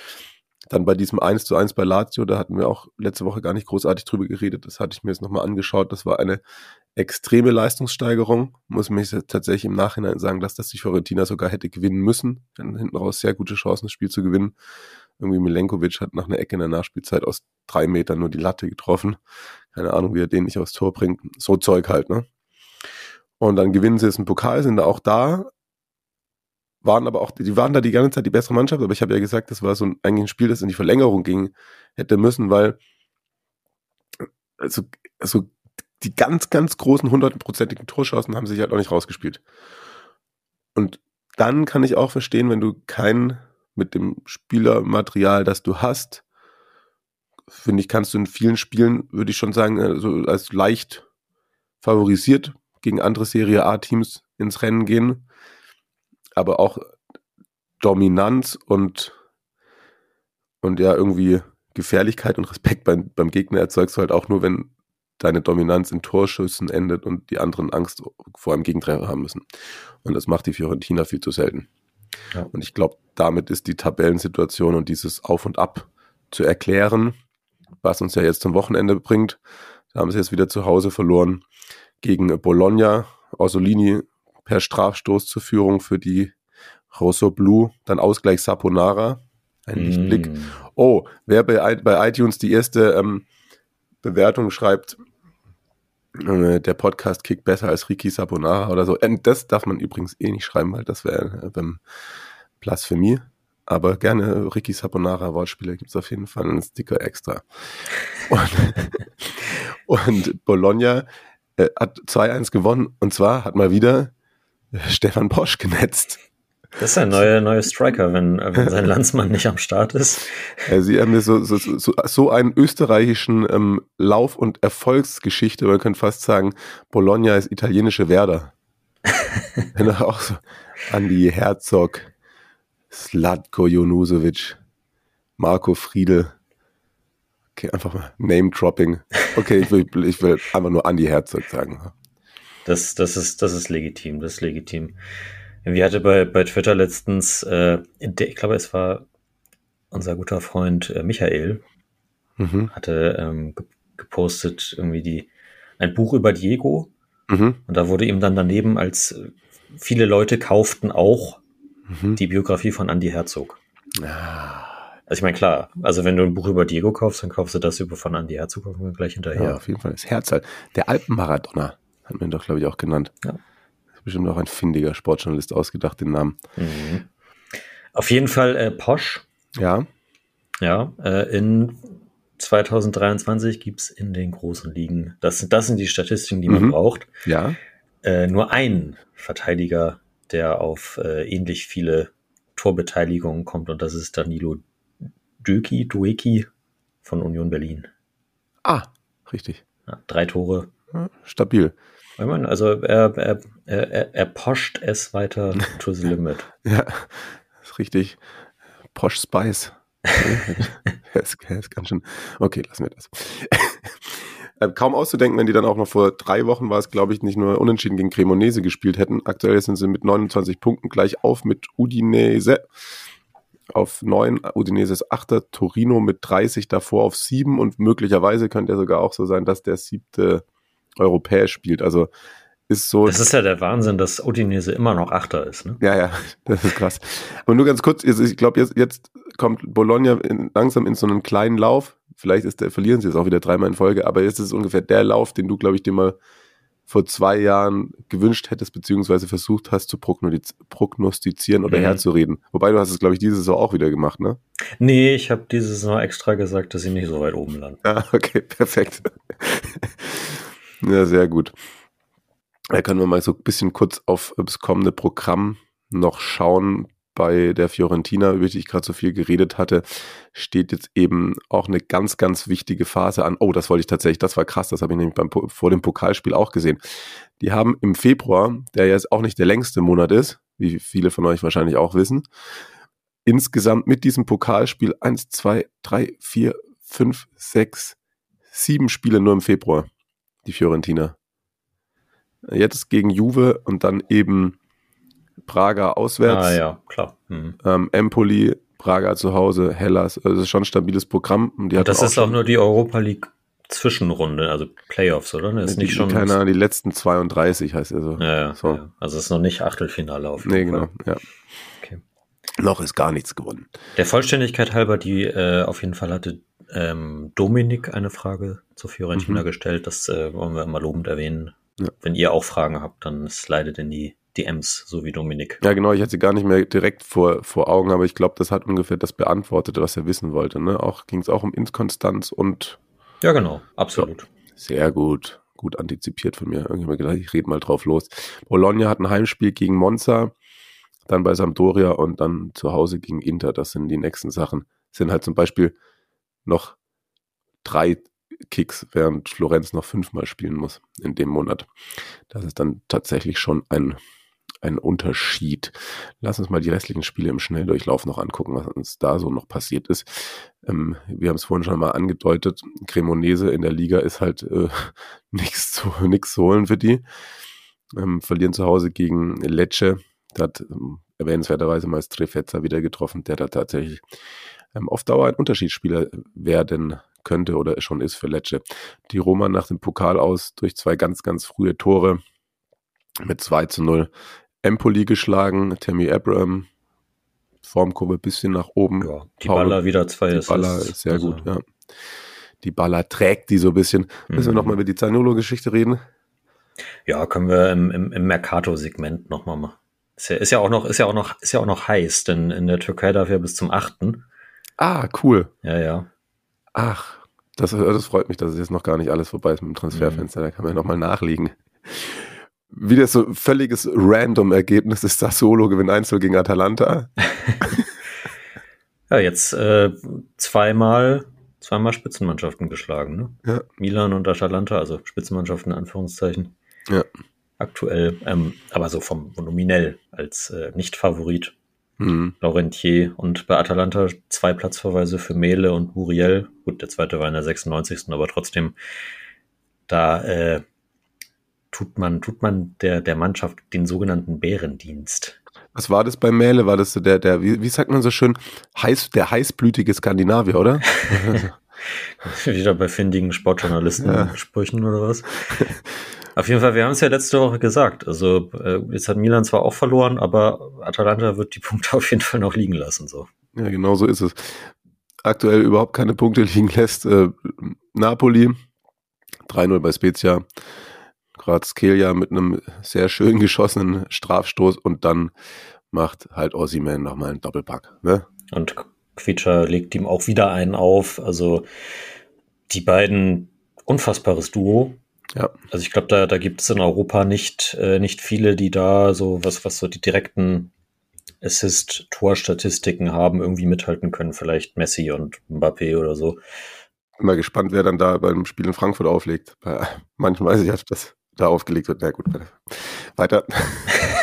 Dann bei diesem 1 zu 1 bei Lazio, da hatten wir auch letzte Woche gar nicht großartig drüber geredet. Das hatte ich mir jetzt nochmal angeschaut. Das war eine extreme Leistungssteigerung. Muss mich tatsächlich im Nachhinein sagen, dass das die Fiorentina sogar hätte gewinnen müssen. Dann hinten raus sehr gute Chancen, das Spiel zu gewinnen. Irgendwie Milenkovic hat nach einer Ecke in der Nachspielzeit aus drei Metern nur die Latte getroffen. Keine Ahnung, wie er den nicht aufs Tor bringt. So Zeug halt, ne? Und dann gewinnen sie jetzt einen Pokal, sind da auch da, waren aber auch, die waren da die ganze Zeit die bessere Mannschaft, aber ich habe ja gesagt, das war so ein, eigentlich ein Spiel, das in die Verlängerung ging, hätte müssen, weil also, also die ganz, ganz großen hundertprozentigen Torschancen haben sich halt auch nicht rausgespielt. Und dann kann ich auch verstehen, wenn du kein mit dem Spielermaterial, das du hast, finde ich, kannst du in vielen Spielen, würde ich schon sagen, also als leicht favorisiert gegen andere Serie A-Teams ins Rennen gehen aber auch Dominanz und, und ja, irgendwie Gefährlichkeit und Respekt beim, beim Gegner erzeugst du halt auch nur, wenn deine Dominanz in Torschüssen endet und die anderen Angst vor einem Gegentreffer haben müssen. Und das macht die Fiorentina viel zu selten. Ja. Und ich glaube, damit ist die Tabellensituation und dieses Auf und Ab zu erklären, was uns ja jetzt zum Wochenende bringt. Da haben sie jetzt wieder zu Hause verloren gegen Bologna. Orsolini per Strafstoß zur Führung für die Rosso Blue. Dann Ausgleich Saponara. Ein Lichtblick. Mm. Oh, wer bei, bei iTunes die erste ähm, Bewertung schreibt, äh, der Podcast kickt besser als Ricky Saponara oder so. Und ähm, das darf man übrigens eh nicht schreiben, weil das wäre äh, Blasphemie. Aber gerne Ricky Saponara Wortspiele gibt es auf jeden Fall einen Sticker extra. Und, und Bologna äh, hat 2-1 gewonnen und zwar hat mal wieder Stefan Posch genetzt.
Das ist ein neuer, neuer Striker, wenn, wenn sein Landsmann nicht am Start ist.
Ja, sie haben so, so, so, so einen österreichischen ähm, Lauf- und Erfolgsgeschichte, man könnte fast sagen, Bologna ist italienische Werder. wenn auch so Andi Herzog, Slatko Jonusovic, Marco Friedel. Okay, einfach mal Name-Dropping. Okay, ich will, ich will einfach nur Andi Herzog sagen.
Das, das, ist, das ist legitim, das ist legitim. Wir hatte bei, bei Twitter letztens, äh, der, ich glaube, es war unser guter Freund äh, Michael, mhm. hatte ähm, gepostet irgendwie die ein Buch über Diego. Mhm. Und da wurde ihm dann daneben als äh, viele Leute kauften auch mhm. die Biografie von Andy Herzog. Ah. Also ich meine, klar, also wenn du ein Buch über Diego kaufst, dann kaufst du das über von Andy Herzog gleich hinterher. Ja,
auf jeden Fall. Das Herz halt. Der Alpenmaradona. Hat man doch, glaube ich, auch genannt. Ja. Ist bestimmt auch ein findiger Sportjournalist ausgedacht, den Namen.
Mhm. Auf jeden Fall äh, Posch.
Ja.
Ja, äh, in 2023 gibt es in den großen Ligen, das, das sind die Statistiken, die man mhm. braucht.
Ja.
Äh, nur einen Verteidiger, der auf äh, ähnlich viele Torbeteiligungen kommt und das ist Danilo Döki, Dueki von Union Berlin.
Ah, richtig.
Ja, drei Tore.
Stabil.
Also er, er, er, er poscht es weiter to the limit.
ja, ist richtig. Posh Spice. er, ist, er ist ganz schön. Okay, lassen wir das. Äh, kaum auszudenken, wenn die dann auch noch vor drei Wochen war es, glaube ich, nicht nur unentschieden gegen Cremonese gespielt hätten. Aktuell sind sie mit 29 Punkten gleich auf mit Udinese auf 9, Udinese ist 8. Torino mit 30 davor auf 7 und möglicherweise könnte er sogar auch so sein, dass der siebte europäisch spielt. Also ist so.
Das ist ja der Wahnsinn, dass Udinese immer noch Achter ist. Ne?
Ja, ja, das ist krass. Aber nur ganz kurz, ich glaube, jetzt, jetzt kommt Bologna in, langsam in so einen kleinen Lauf. Vielleicht ist der, verlieren sie jetzt auch wieder dreimal in Folge, aber jetzt ist es ungefähr der Lauf, den du, glaube ich, dir mal vor zwei Jahren gewünscht hättest, beziehungsweise versucht hast zu prognostizieren oder mhm. herzureden. Wobei du hast es, glaube ich, diese Saison auch wieder gemacht, ne?
Nee, ich habe diese Saison extra gesagt, dass sie nicht so weit oben landen.
Ah, okay, perfekt. ja, sehr gut. Da können wir mal so ein bisschen kurz auf das kommende Programm noch schauen bei der Fiorentina, über die ich gerade so viel geredet hatte, steht jetzt eben auch eine ganz, ganz wichtige Phase an. Oh, das wollte ich tatsächlich, das war krass, das habe ich nämlich beim, vor dem Pokalspiel auch gesehen. Die haben im Februar, der jetzt auch nicht der längste Monat ist, wie viele von euch wahrscheinlich auch wissen, insgesamt mit diesem Pokalspiel eins, zwei, drei, vier, fünf, sechs, sieben Spiele nur im Februar, die Fiorentina. Jetzt gegen Juve und dann eben Prager auswärts.
Ah ja, klar. Mhm.
Ähm, Empoli, Prager zu Hause, Hellas. Also das ist schon ein stabiles Programm.
Und die das ist auch nur die Europa League Zwischenrunde, also Playoffs, oder? Das
ist nicht schon. Keine Ahnung, die letzten 32 heißt er so.
Ja, ja, so. ja. Also es ist noch nicht Achtelfinale auf.
Nee, genau, ja. Okay. Noch ist gar nichts gewonnen.
Der Vollständigkeit halber, die äh, auf jeden Fall hatte ähm, Dominik eine Frage zur Fiorentina mhm. gestellt. Das äh, wollen wir immer lobend erwähnen. Ja. Wenn ihr auch Fragen habt, dann slidet in die DMs, so wie Dominik.
Ja, genau, ich hatte sie gar nicht mehr direkt vor, vor Augen, aber ich glaube, das hat ungefähr das beantwortet, was er wissen wollte. Ne? Auch ging es auch um Inkonstanz und.
Ja, genau, absolut.
Ja, sehr gut, gut antizipiert von mir. Irgendwie gedacht, ich rede mal drauf los. Bologna hat ein Heimspiel gegen Monza, dann bei Sampdoria und dann zu Hause gegen Inter. Das sind die nächsten Sachen. Das sind halt zum Beispiel noch drei Kicks, während Florenz noch fünfmal spielen muss in dem Monat. Das ist dann tatsächlich schon ein ein Unterschied. Lass uns mal die restlichen Spiele im Schnelldurchlauf noch angucken, was uns da so noch passiert ist. Ähm, wir haben es vorhin schon mal angedeutet, Cremonese in der Liga ist halt äh, nichts zu, nix holen für die. Ähm, verlieren zu Hause gegen Lecce. Da hat ähm, erwähnenswerterweise mal Strefezza wieder getroffen, der da tatsächlich ähm, auf Dauer ein Unterschiedsspieler werden könnte oder schon ist für Lecce. Die Roma nach dem Pokal aus durch zwei ganz, ganz frühe Tore mit 2 zu 0 Empoli geschlagen, Tammy Abraham, Formkurve bisschen nach oben. Ja,
die Paul, Baller wieder zwei
Die Baller ist sehr also. gut, ja. Die Baller trägt die so ein bisschen. Mhm. Müssen wir nochmal über die Zaniolo-Geschichte reden?
Ja, können wir im, im, im Mercato-Segment nochmal machen. Ist ja, ist ja auch noch, ist ja auch noch, ist ja auch noch heiß, denn in der Türkei darf ja bis zum 8.
Ah, cool.
Ja, ja.
Ach, das, das freut mich, dass es jetzt noch gar nicht alles vorbei ist mit dem Transferfenster. Mhm. Da kann man ja nochmal nachlegen wieder so völliges Random-Ergebnis ist das Solo gewinnt Einzel gegen Atalanta.
ja, jetzt äh, zweimal, zweimal Spitzenmannschaften geschlagen, ne?
Ja.
Milan und Atalanta, also Spitzenmannschaften in Anführungszeichen.
Ja.
Aktuell, ähm, aber so vom nominell als äh, Nicht-Favorit. Mhm. Laurentier und bei Atalanta zwei Platzverweise für Mele und Muriel. Gut, der zweite war in der 96. aber trotzdem da äh, tut man, tut man der, der Mannschaft den sogenannten Bärendienst.
Was war das bei Mähle? War das so der, der, wie, wie sagt man so schön, heiß, der heißblütige Skandinavier, oder?
Wieder bei findigen Sportjournalisten-Sprüchen ja. oder was? Auf jeden Fall, wir haben es ja letzte Woche gesagt. Also, äh, jetzt hat Milan zwar auch verloren, aber Atalanta wird die Punkte auf jeden Fall noch liegen lassen. So.
Ja, genau so ist es. Aktuell überhaupt keine Punkte liegen lässt. Äh, Napoli, 3-0 bei Spezia. Skelja mit einem sehr schön geschossenen Strafstoß und dann macht halt Ossiman nochmal einen Doppelpack. Ne?
Und Quitscher legt ihm auch wieder einen auf. Also die beiden unfassbares Duo.
Ja.
Also ich glaube, da, da gibt es in Europa nicht, äh, nicht viele, die da so, was, was so die direkten Assist-Tor-Statistiken haben, irgendwie mithalten können. Vielleicht Messi und Mbappé oder so.
Bin mal gespannt, wer dann da beim Spiel in Frankfurt auflegt. Bei manchen weiß ich, ob das da aufgelegt wird. Na gut, weiter.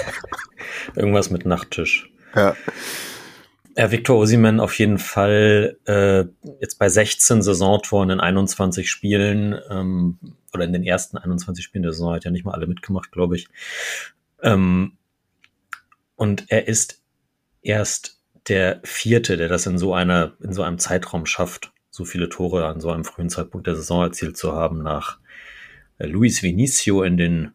Irgendwas mit Nachttisch.
Ja.
Herr Victor Osimen auf jeden Fall äh, jetzt bei 16 Saisontoren in 21 Spielen ähm, oder in den ersten 21 Spielen der Saison hat ja nicht mal alle mitgemacht, glaube ich. Ähm, und er ist erst der vierte, der das in so einer in so einem Zeitraum schafft, so viele Tore an so einem frühen Zeitpunkt der Saison erzielt zu haben nach Luis Vinicio in den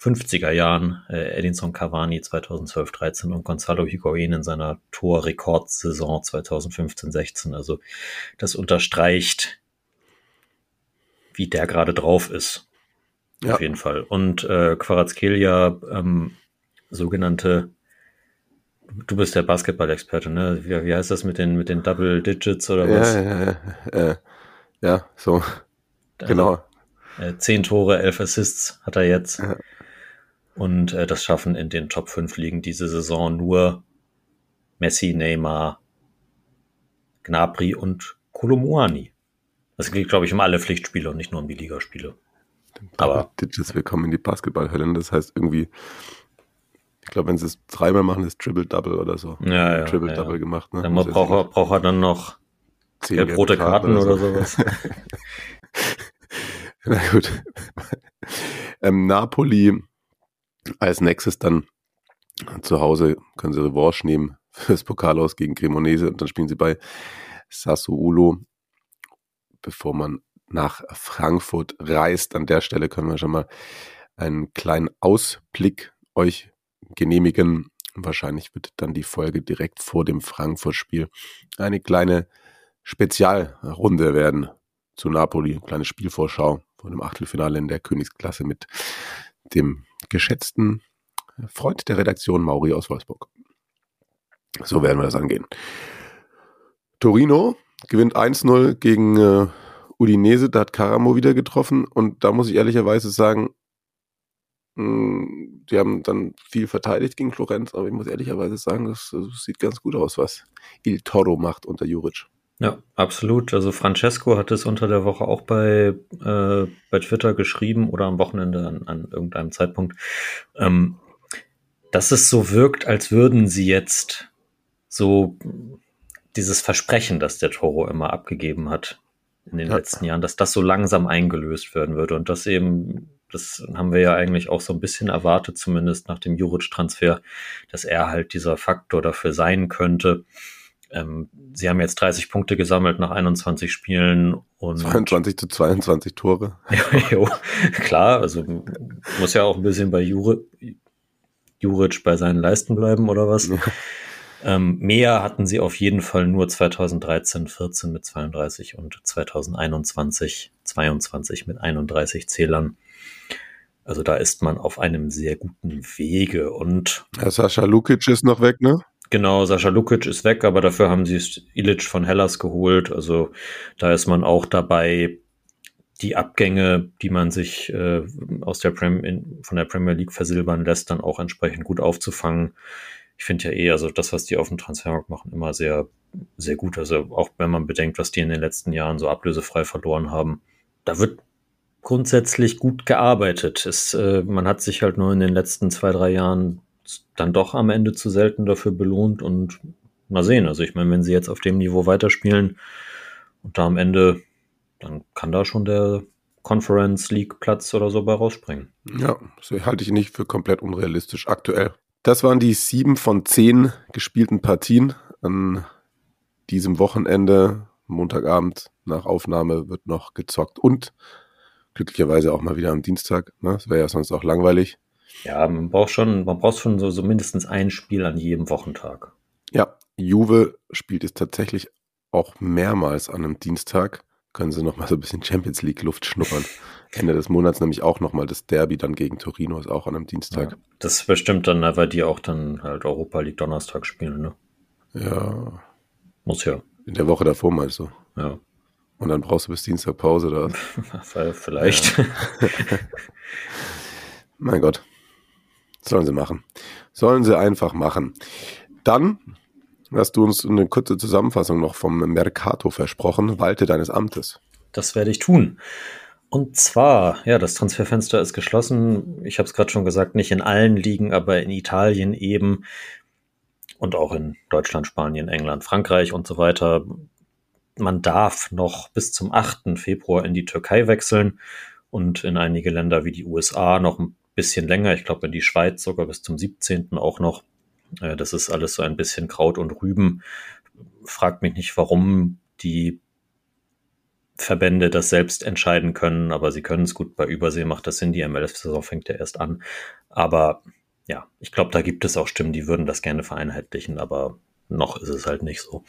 50er Jahren, äh, Edinson Cavani 2012-13 und Gonzalo Higuain in seiner Torrekordsaison 2015-16. Also das unterstreicht, wie der gerade drauf ist. Ja. Auf jeden Fall. Und äh, Quarazkelia, ähm, sogenannte, du bist der Basketball-Experte, ne? Wie, wie heißt das mit den, mit den Double Digits oder was?
Ja, ja, ja, äh, ja so. Also, genau.
Äh, zehn Tore, elf Assists hat er jetzt. Ja. Und äh, das schaffen in den Top 5 Ligen diese Saison nur Messi, Neymar, Gnabry und Kolomuani. Das gilt, glaube ich, um alle Pflichtspiele und nicht nur um die Ligaspiele.
Aber Digits, willkommen in die Basketballhölle. Das heißt irgendwie, ich glaube, wenn sie es dreimal machen, ist Triple-Double oder so.
Ja, ja.
Triple-Double ja. gemacht. Ne?
Dann braucht er, braucht er dann noch rote Karten, Karten oder, so. oder sowas.
Na gut. ähm, Napoli als nächstes dann zu Hause können sie Revanche nehmen fürs Pokal aus gegen Cremonese und dann spielen sie bei Sassuolo, bevor man nach Frankfurt reist. An der Stelle können wir schon mal einen kleinen Ausblick euch genehmigen. Wahrscheinlich wird dann die Folge direkt vor dem Frankfurt-Spiel eine kleine Spezialrunde werden zu Napoli. Kleine Spielvorschau von dem Achtelfinale in der Königsklasse mit dem geschätzten Freund der Redaktion Mauri aus Wolfsburg. So werden wir das angehen. Torino gewinnt 1-0 gegen äh, Udinese, da hat Caramo wieder getroffen und da muss ich ehrlicherweise sagen, mh, hm, die haben dann viel verteidigt gegen Florenz, aber ich muss ehrlicherweise sagen, das, das sieht ganz gut aus, was Il Toro macht unter Juric.
Ja, absolut. Also Francesco hat es unter der Woche auch bei, äh, bei Twitter geschrieben oder am Wochenende an, an irgendeinem Zeitpunkt, ähm, dass es so wirkt, als würden sie jetzt so dieses Versprechen, das der Toro immer abgegeben hat in den ja. letzten Jahren, dass das so langsam eingelöst werden würde und das eben, das haben wir ja eigentlich auch so ein bisschen erwartet, zumindest nach dem Juric-Transfer, dass er halt dieser Faktor dafür sein könnte, ähm, sie haben jetzt 30 Punkte gesammelt nach 21 Spielen und
22 zu 22 Tore.
jo, klar, also muss ja auch ein bisschen bei Jure, Juric bei seinen Leisten bleiben oder was. Ja. Ähm, mehr hatten sie auf jeden Fall nur 2013, 14 mit 32 und 2021, 22 mit 31 Zählern. Also da ist man auf einem sehr guten Wege und.
Herr Sascha Lukic ist noch weg, ne?
Genau, Sascha Lukic ist weg, aber dafür haben sie Ilic von Hellas geholt. Also da ist man auch dabei, die Abgänge, die man sich äh, aus der Prem in, von der Premier League versilbern lässt, dann auch entsprechend gut aufzufangen. Ich finde ja eh, also das, was die auf dem Transfermarkt machen, immer sehr, sehr gut. Also auch wenn man bedenkt, was die in den letzten Jahren so ablösefrei verloren haben, da wird grundsätzlich gut gearbeitet. Es, äh, man hat sich halt nur in den letzten zwei, drei Jahren dann doch am Ende zu selten dafür belohnt und mal sehen. Also ich meine, wenn sie jetzt auf dem Niveau weiterspielen und da am Ende, dann kann da schon der Conference League Platz oder so bei rausspringen.
Ja, das halte ich nicht für komplett unrealistisch aktuell. Das waren die sieben von zehn gespielten Partien an diesem Wochenende. Montagabend nach Aufnahme wird noch gezockt und glücklicherweise auch mal wieder am Dienstag. Ne? Das wäre ja sonst auch langweilig.
Ja, man braucht schon, man braucht schon so, so mindestens ein Spiel an jedem Wochentag.
Ja, Juve spielt es tatsächlich auch mehrmals an einem Dienstag. Können sie nochmal so ein bisschen Champions League Luft schnuppern. Ende des Monats nämlich auch nochmal das Derby dann gegen Torino ist auch an einem Dienstag. Ja,
das bestimmt dann, weil die auch dann halt Europa League Donnerstag spielen, ne?
Ja.
Muss ja.
In der Woche davor meinst du?
Ja.
Und dann brauchst du bis Dienstag Pause da.
Vielleicht.
Ja. mein Gott. Sollen sie machen. Sollen sie einfach machen. Dann hast du uns eine kurze Zusammenfassung noch vom Mercato versprochen. Walte deines Amtes.
Das werde ich tun. Und zwar, ja, das Transferfenster ist geschlossen. Ich habe es gerade schon gesagt, nicht in allen Ligen, aber in Italien eben und auch in Deutschland, Spanien, England, Frankreich und so weiter. Man darf noch bis zum 8. Februar in die Türkei wechseln und in einige Länder wie die USA noch ein bisschen länger. Ich glaube, in die Schweiz sogar bis zum 17. auch noch. Äh, das ist alles so ein bisschen Kraut und Rüben. Fragt mich nicht, warum die Verbände das selbst entscheiden können, aber sie können es gut. Bei Übersee macht das Sinn. Die MLS-Saison fängt ja erst an. Aber ja, ich glaube, da gibt es auch Stimmen, die würden das gerne vereinheitlichen, aber noch ist es halt nicht so.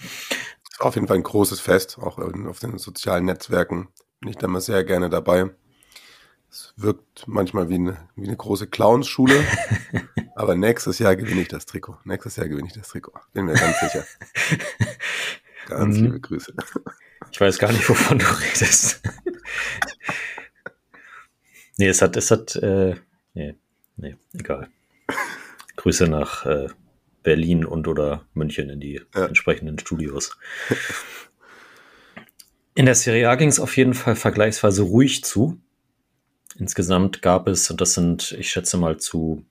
Auf jeden Fall ein großes Fest, auch auf den sozialen Netzwerken bin ich da mal sehr gerne dabei. Es wirkt manchmal wie eine, wie eine große Clownsschule, aber nächstes Jahr gewinne ich das Trikot. Nächstes Jahr gewinne ich das Trikot. Bin mir ganz sicher. Ganz
Mhm.
liebe Grüße.
Ich weiß gar nicht, wovon du redest. nee, es hat, es hat, äh, nee, nee, egal. Grüße nach äh, Berlin und oder München in die
Ja.
entsprechenden Studios. In der Serie A ging es auf jeden Fall vergleichsweise ruhig zu. Insgesamt gab es, und das sind, ich schätze mal, zu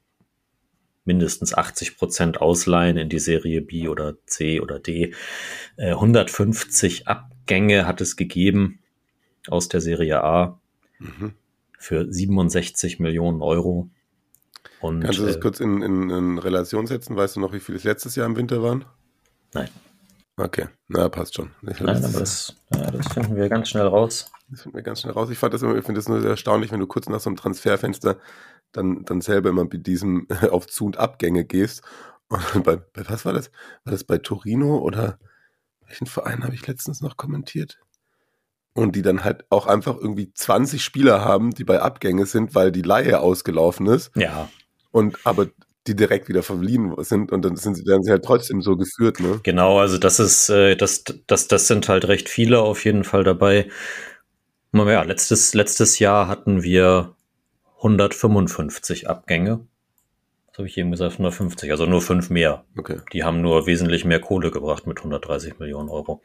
mindestens 80 Prozent Ausleihen in die Serie B oder C oder D. Äh, 150 Abgänge hat es gegeben aus der Serie A
Mhm.
für 67 Millionen Euro. Und
Kannst du das
äh,
kurz in, in, in Relation setzen? Weißt du noch, wie viele es letztes Jahr im Winter waren?
nein,
Okay, na, passt schon.
Nein, aber das, ja, das finden wir ganz schnell raus.
Das finden wir ganz schnell raus. Ich fand das immer, ich finde das nur sehr erstaunlich, wenn du kurz nach so einem Transferfenster dann, dann selber immer mit diesem auf Zu- und Abgänge gehst. Und bei, bei was war das? War das bei Torino oder welchen Verein habe ich letztens noch kommentiert? Und die dann halt auch einfach irgendwie 20 Spieler haben, die bei Abgänge sind, weil die Laie ausgelaufen ist.
Ja,
Und aber die direkt wieder verliehen sind und dann sind sie, werden sie halt trotzdem so geführt, ne?
Genau, also das ist, äh, das, das, das sind halt recht viele auf jeden Fall dabei. Na Ja, letztes, letztes Jahr hatten wir 155 Abgänge. Das habe ich eben gesagt, 150, also nur fünf mehr.
Okay,
Die haben nur wesentlich mehr Kohle gebracht mit 130 Millionen Euro.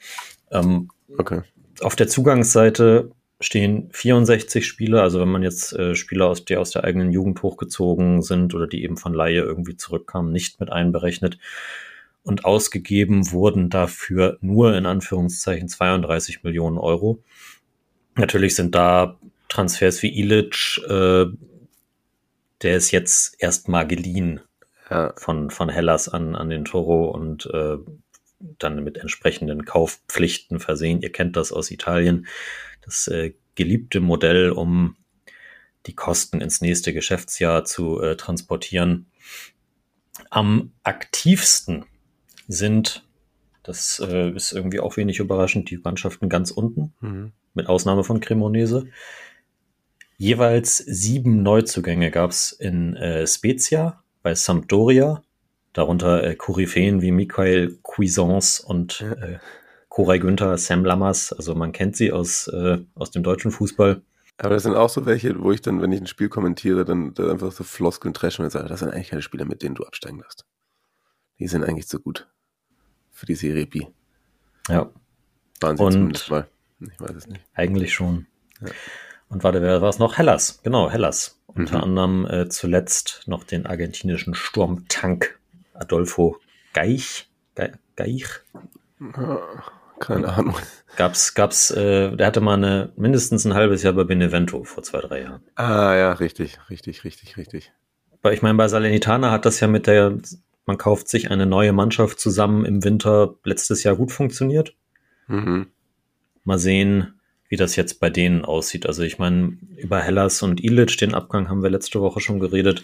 Ähm,
okay.
auf der Zugangsseite stehen 64 Spieler, also wenn man jetzt äh, Spieler aus, die aus der eigenen Jugend hochgezogen sind oder die eben von Laie irgendwie zurückkamen, nicht mit einberechnet. Und ausgegeben wurden dafür nur in Anführungszeichen 32 Millionen Euro. Natürlich sind da Transfers wie Ilic, äh, der ist jetzt erstmal geliehen
Ja,
von, von Hellas an, an den Toro und äh, dann mit entsprechenden Kaufpflichten versehen. Ihr kennt das aus Italien. Das äh, geliebte Modell, um die Kosten ins nächste Geschäftsjahr zu äh, transportieren. Am aktivsten sind, das äh, ist irgendwie auch wenig überraschend, die Mannschaften ganz unten,
mhm.
Mit Ausnahme von Cremonese. Jeweils sieben Neuzugänge gab es in äh, Spezia, bei Sampdoria, darunter äh, Koryphäen wie Michael Cuisance und äh, Koray Günther, Sam Lammers, also man kennt sie aus, äh, aus dem deutschen Fußball.
Aber das sind auch so welche, wo ich dann, wenn ich ein Spiel kommentiere, dann, dann einfach so Floskeln trashen und sage, das sind eigentlich keine Spieler, mit denen du absteigen darfst. Die sind eigentlich zu gut für die Serie B.
Ja,
Waren sie
Und-
zumindest mal. Ich weiß es nicht.
eigentlich schon.
Ja.
Und warte, wer war es noch? Hellas, genau, Hellas. Unter
Mhm.
anderem äh, zuletzt noch den argentinischen Sturmtank Adolfo Geich. Ge Geich?
Keine Ahnung.
Gab's, gab's, äh, der hatte mal eine, mindestens ein halbes Jahr bei Benevento vor zwei, drei Jahren.
Ah ja, richtig, richtig, richtig, richtig.
Weil ich meine, bei Salernitana hat das ja mit der, man kauft sich eine neue Mannschaft zusammen im Winter letztes Jahr gut funktioniert.
Mhm.
Mal sehen, wie das jetzt bei denen aussieht. Also ich meine, über Hellas und Ilic, den Abgang haben wir letzte Woche schon geredet.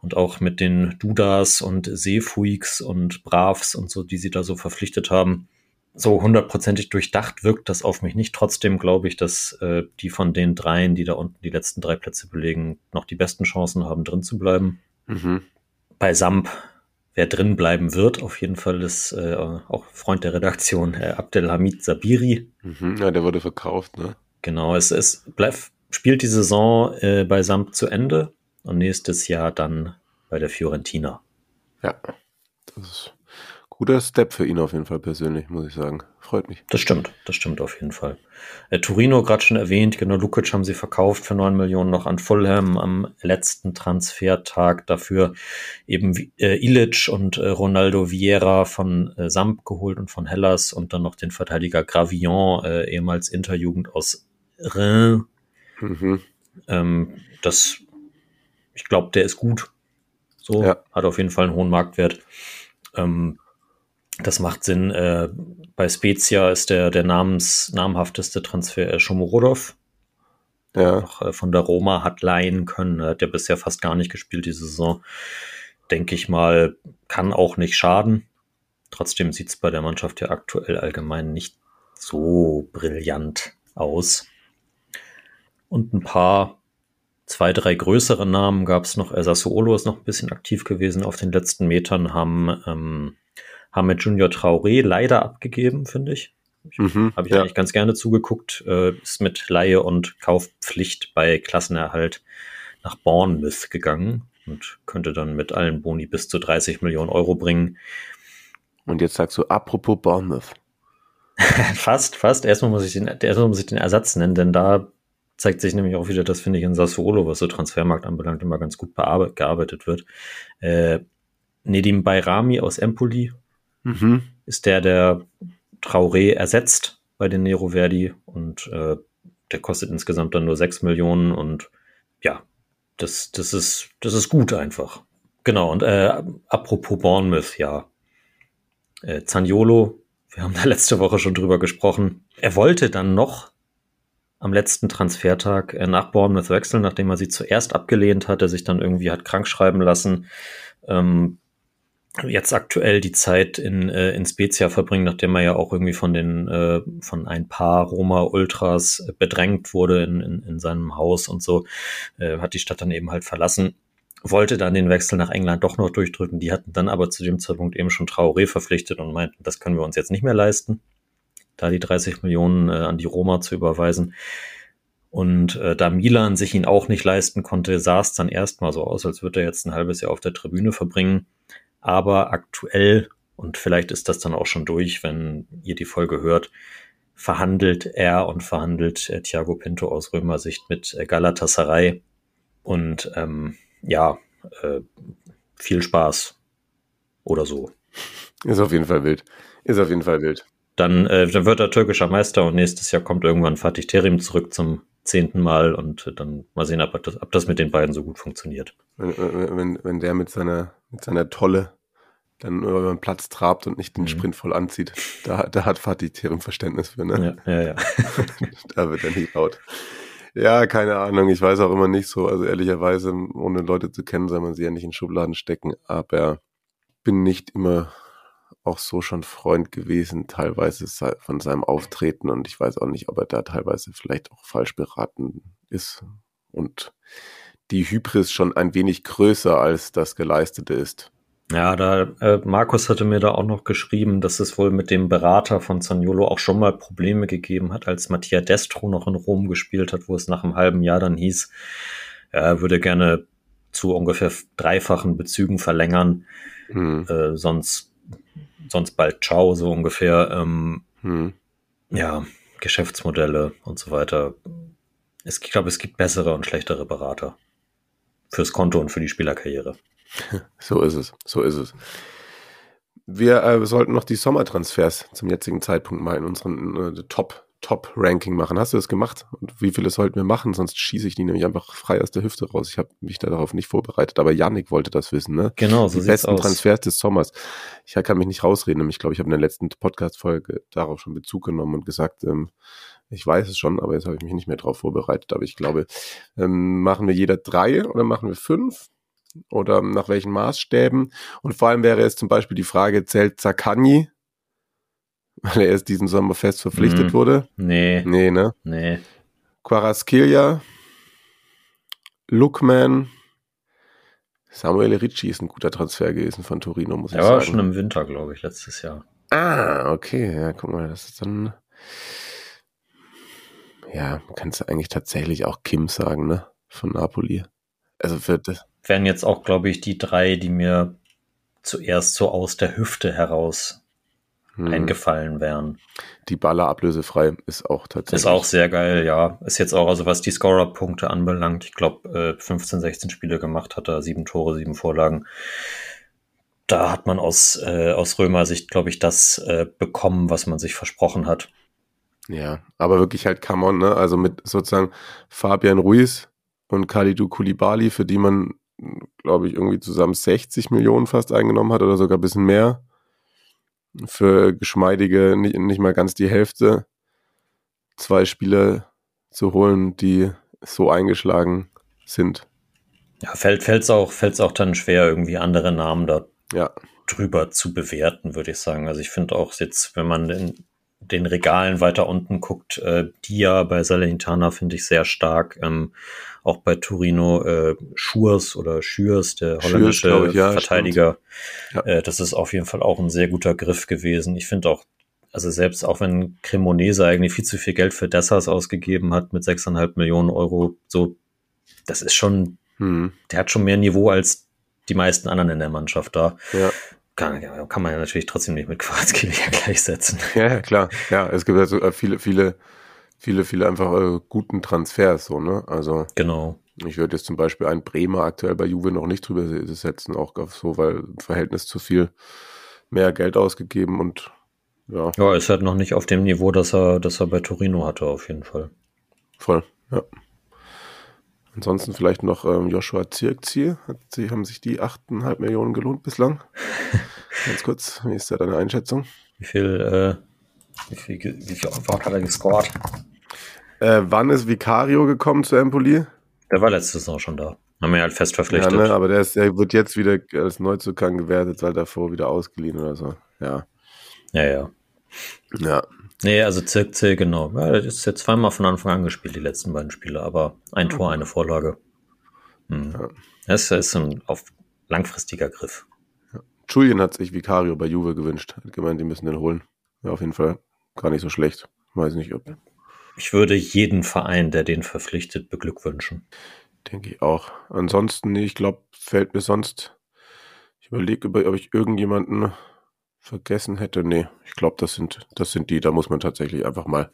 Und auch mit den Dudas und Seefuiks und Bravs und so, die sie da so verpflichtet haben. So hundertprozentig durchdacht wirkt das auf mich nicht. Trotzdem glaube ich, dass äh, die von den dreien, die da unten die letzten drei Plätze belegen, noch die besten Chancen haben, drin zu bleiben.
Mhm.
Bei Samp, wer drin bleiben wird, auf jeden Fall ist äh, auch Freund der Redaktion, Herr Abdelhamid Sabiri.
Mhm. Ja, der wurde verkauft, ne?
Genau, es, es bleibt, spielt die Saison äh, bei Samp zu Ende und nächstes Jahr dann bei der Fiorentina.
Ja. Das ist guter Step für ihn auf jeden Fall persönlich, muss ich sagen. Freut mich.
Das stimmt, das stimmt auf jeden Fall. Äh, Torino, gerade schon erwähnt, genau, Lukic haben sie verkauft für 9 Millionen noch an Fulham am letzten Transfertag. Dafür eben äh, Ilic und äh, Ronaldo Vieira von äh, Samp geholt und von Hellas und dann noch den Verteidiger Gravillon, äh, ehemals Interjugend aus Reims.
Mhm.
Ähm, das, ich glaube, der ist gut. So,
Ja.
hat auf jeden Fall einen hohen Marktwert. Ähm, Das macht Sinn. Äh, bei Spezia ist der, der namens, namhafteste Transfer äh, Shomorodov. Ja. Auch, äh, von der Roma hat leihen können. Er hat ja bisher fast gar nicht gespielt diese Saison. Denke ich mal, kann auch nicht schaden. Trotzdem sieht es bei der Mannschaft ja aktuell allgemein nicht so brillant aus. Und ein paar, zwei, drei größere Namen gab es noch. Sassuolo ist noch ein bisschen aktiv gewesen auf den letzten Metern, haben, ähm, haben mit Junior Traoré leider abgegeben, finde ich. Mhm, Habe ich ja. eigentlich ganz gerne zugeguckt. Äh, ist mit Laie und Kaufpflicht bei Klassenerhalt nach Bournemouth gegangen und könnte dann mit allen Boni bis zu 30 Millionen Euro bringen.
Und jetzt sagst du, apropos Bournemouth.
fast, fast. Erstmal muss ich den, erstmal muss ich den Ersatz nennen, denn da zeigt sich nämlich auch wieder, das finde ich in Sassuolo, was so Transfermarkt anbelangt, immer ganz gut gearbeitet wird. Äh, Nedim Bayrami aus Empoli mhm. ist der, der Traoré ersetzt bei den Nero Verdi und äh, der kostet insgesamt dann nur 6 Millionen und ja, das, das ist, das ist gut einfach. Genau, und äh, apropos Bournemouth, ja. Äh, Zaniolo wir haben da letzte Woche schon drüber gesprochen. Er wollte dann noch am letzten Transfertag äh, nach Bournemouth wechseln, nachdem er sie zuerst abgelehnt hatte, sich dann irgendwie hat krank schreiben lassen. Ähm, jetzt aktuell die Zeit in, äh, in Spezia verbringen, nachdem er ja auch irgendwie von den äh, von ein paar Roma Ultras bedrängt wurde in, in, in seinem Haus und so, äh, hat die Stadt dann eben halt verlassen wollte dann den Wechsel nach England doch noch durchdrücken. Die hatten dann aber zu dem Zeitpunkt eben schon Traoré verpflichtet und meinten, das können wir uns jetzt nicht mehr leisten, da die 30 Millionen äh, an die Roma zu überweisen. Und äh, da Milan sich ihn auch nicht leisten konnte, sah es dann erstmal so aus, als würde er jetzt ein halbes Jahr auf der Tribüne verbringen. Aber aktuell, und vielleicht ist das dann auch schon durch, wenn ihr die Folge hört, verhandelt er und verhandelt äh, Thiago Pinto aus Römersicht mit äh, Galatasaray. Und ähm, ja, äh, viel Spaß oder so.
Ist auf jeden Fall wild. Ist auf jeden Fall wild.
Dann, äh, dann wird er türkischer Meister und nächstes Jahr kommt irgendwann Fatih Terim zurück zum zehnten Mal und dann mal sehen, ob das, ob das mit den beiden so gut funktioniert.
Wenn, wenn, wenn der mit seiner, mit seiner Tolle dann über den Platz trabt und nicht den mhm. Sprint voll anzieht, da, da hat Fatih Terim Verständnis für, ne?
Ja, ja, ja.
da wird er nicht laut. Ja, keine Ahnung. Ich weiß auch immer nicht so. Also ehrlicherweise, ohne Leute zu kennen, soll man sie ja nicht in Schubladen stecken. Aber bin nicht immer auch so schon Freund gewesen, teilweise von seinem Auftreten. Und ich weiß auch nicht, ob er da teilweise vielleicht auch falsch beraten ist. Und die Hybris schon ein wenig größer als das Geleistete ist.
Ja, da äh, Markus hatte mir da auch noch geschrieben, dass es wohl mit dem Berater von Zaniolo auch schon mal Probleme gegeben hat, als Mattia Destro noch in Rom gespielt hat, wo es nach einem halben Jahr dann hieß, er würde gerne zu ungefähr dreifachen Bezügen verlängern, mhm. äh, sonst sonst bald ciao so ungefähr. Ähm, mhm. Ja, Geschäftsmodelle und so weiter. Es, ich glaube, es gibt bessere und schlechtere Berater fürs Konto und für die Spielerkarriere.
So ist es, so ist es. Wir äh, sollten noch die Sommertransfers zum jetzigen Zeitpunkt mal in unseren äh, Top, Top-Ranking machen. Hast du das gemacht? Und wie viele sollten wir machen? Sonst schieße ich die nämlich einfach frei aus der Hüfte raus. Ich habe mich darauf nicht vorbereitet, aber Yannick wollte das wissen, ne?
Genau, so
Die besten aus. Transfers des Sommers. Ich kann mich nicht rausreden, ich glaube, ich habe in der letzten Podcast-Folge darauf schon Bezug genommen und gesagt, ähm, ich weiß es schon, aber jetzt habe ich mich nicht mehr darauf vorbereitet. Aber ich glaube, ähm, machen wir jeder drei oder machen wir fünf? oder nach welchen Maßstäben? Und vor allem wäre es zum Beispiel die Frage, zählt Zakani, weil er erst diesen Sommer fest verpflichtet mm, wurde?
Nee.
Nee, ne?
Nee.
Quaraskelia, Lookman, Samuel Ricci ist ein guter Transfer gewesen von Torino, muss
ich
sagen. Er war
schon im Winter, glaube ich, letztes Jahr.
Ah, okay. Ja, guck mal, das ist dann. Ja, kannst du eigentlich tatsächlich auch Kim sagen, ne? Von Napoli. Also für das
wären jetzt auch, glaube ich, die drei, die mir zuerst so aus der Hüfte heraus hm. eingefallen wären.
Die Baller ablösefrei ist auch tatsächlich.
Ist auch sehr geil, ja. Ist jetzt auch, also was die Scorer-Punkte anbelangt, ich glaube, äh, 15, 16 Spiele gemacht hat er, sieben Tore, sieben Vorlagen. Da hat man aus, äh, aus Römer-Sicht, glaube ich, das äh, bekommen, was man sich versprochen hat.
Ja, aber wirklich halt come on, ne? Also mit sozusagen Fabian Ruiz und Khalidou Koulibaly, für die man glaube ich, irgendwie zusammen 60 Millionen fast eingenommen hat oder sogar ein bisschen mehr. Für geschmeidige, nicht, nicht mal ganz die Hälfte, zwei Spieler zu holen, die so eingeschlagen sind.
Ja, fällt es auch, fällt's auch dann schwer, irgendwie andere Namen da
Ja,
drüber zu bewerten, würde ich sagen. Also ich finde auch jetzt, wenn man in den Regalen weiter unten guckt, äh, Dia bei Salernitana finde ich sehr stark. Ähm, auch bei Torino äh, Schurs oder Schürs, der holländische
glaub ich, ja,
Verteidiger.
stimmt.
Äh, das ist auf jeden Fall auch ein sehr guter Griff gewesen. Ich finde auch, also selbst auch wenn Cremonese eigentlich viel zu viel Geld für Dessers ausgegeben hat mit 6,5 Millionen Euro, so, das ist schon,
hm,
der hat schon mehr Niveau als die meisten anderen in der Mannschaft da.
ja.
Kann, ja, kann man ja natürlich trotzdem nicht mit Quarzgewehr gleichsetzen.
Ja, ja, klar. Ja, es gibt also viele, viele, viele, viele einfach äh, guten Transfers, so, ne? Also,
Genau.
ich würde jetzt zum Beispiel einen Bremer aktuell bei Juve noch nicht drüber se- setzen, auch so, weil im Verhältnis zu viel mehr Geld ausgegeben und ja,
Ja, ist halt noch nicht auf dem Niveau, das er, das er bei Torino hatte, auf jeden Fall.
voll, ja. Ansonsten vielleicht noch ähm, Joshua Zirkzee. Hat sie, haben sich die 8,5 Millionen gelohnt bislang? Ganz kurz, wie ist da deine Einschätzung?
Wie viel, äh, wie viel, wie viel Wort hat er gescored?
Äh, wann ist Vicario gekommen zu Empoli?
Der war letzte Saison schon da. Haben wir halt fest
Ja,
verpflichtet.
ne, aber der, ist, der wird jetzt wieder als Neuzugang gewertet, weil davor wieder ausgeliehen oder so. Ja.
ja, ja.
Ja.
Nee, also Zirkzee, genau. Ja, das ist jetzt zweimal von Anfang an gespielt, die letzten beiden Spiele, aber ein Tor, eine Vorlage. Hm.
Ja.
Das ist ein auf langfristiger Griff.
Julian hat sich Vicario bei Juve gewünscht. Hat gemeint, die müssen den holen. Ja, auf jeden Fall gar nicht so schlecht. Weiß nicht, ob.
Ich würde jeden Verein, der den verpflichtet, beglückwünschen.
Denke ich auch. Ansonsten, ich glaube, fällt mir sonst. Ich überlege, ob ich irgendjemanden vergessen hätte. Nee, ich glaube, das sind, das sind die. Da muss man tatsächlich einfach mal.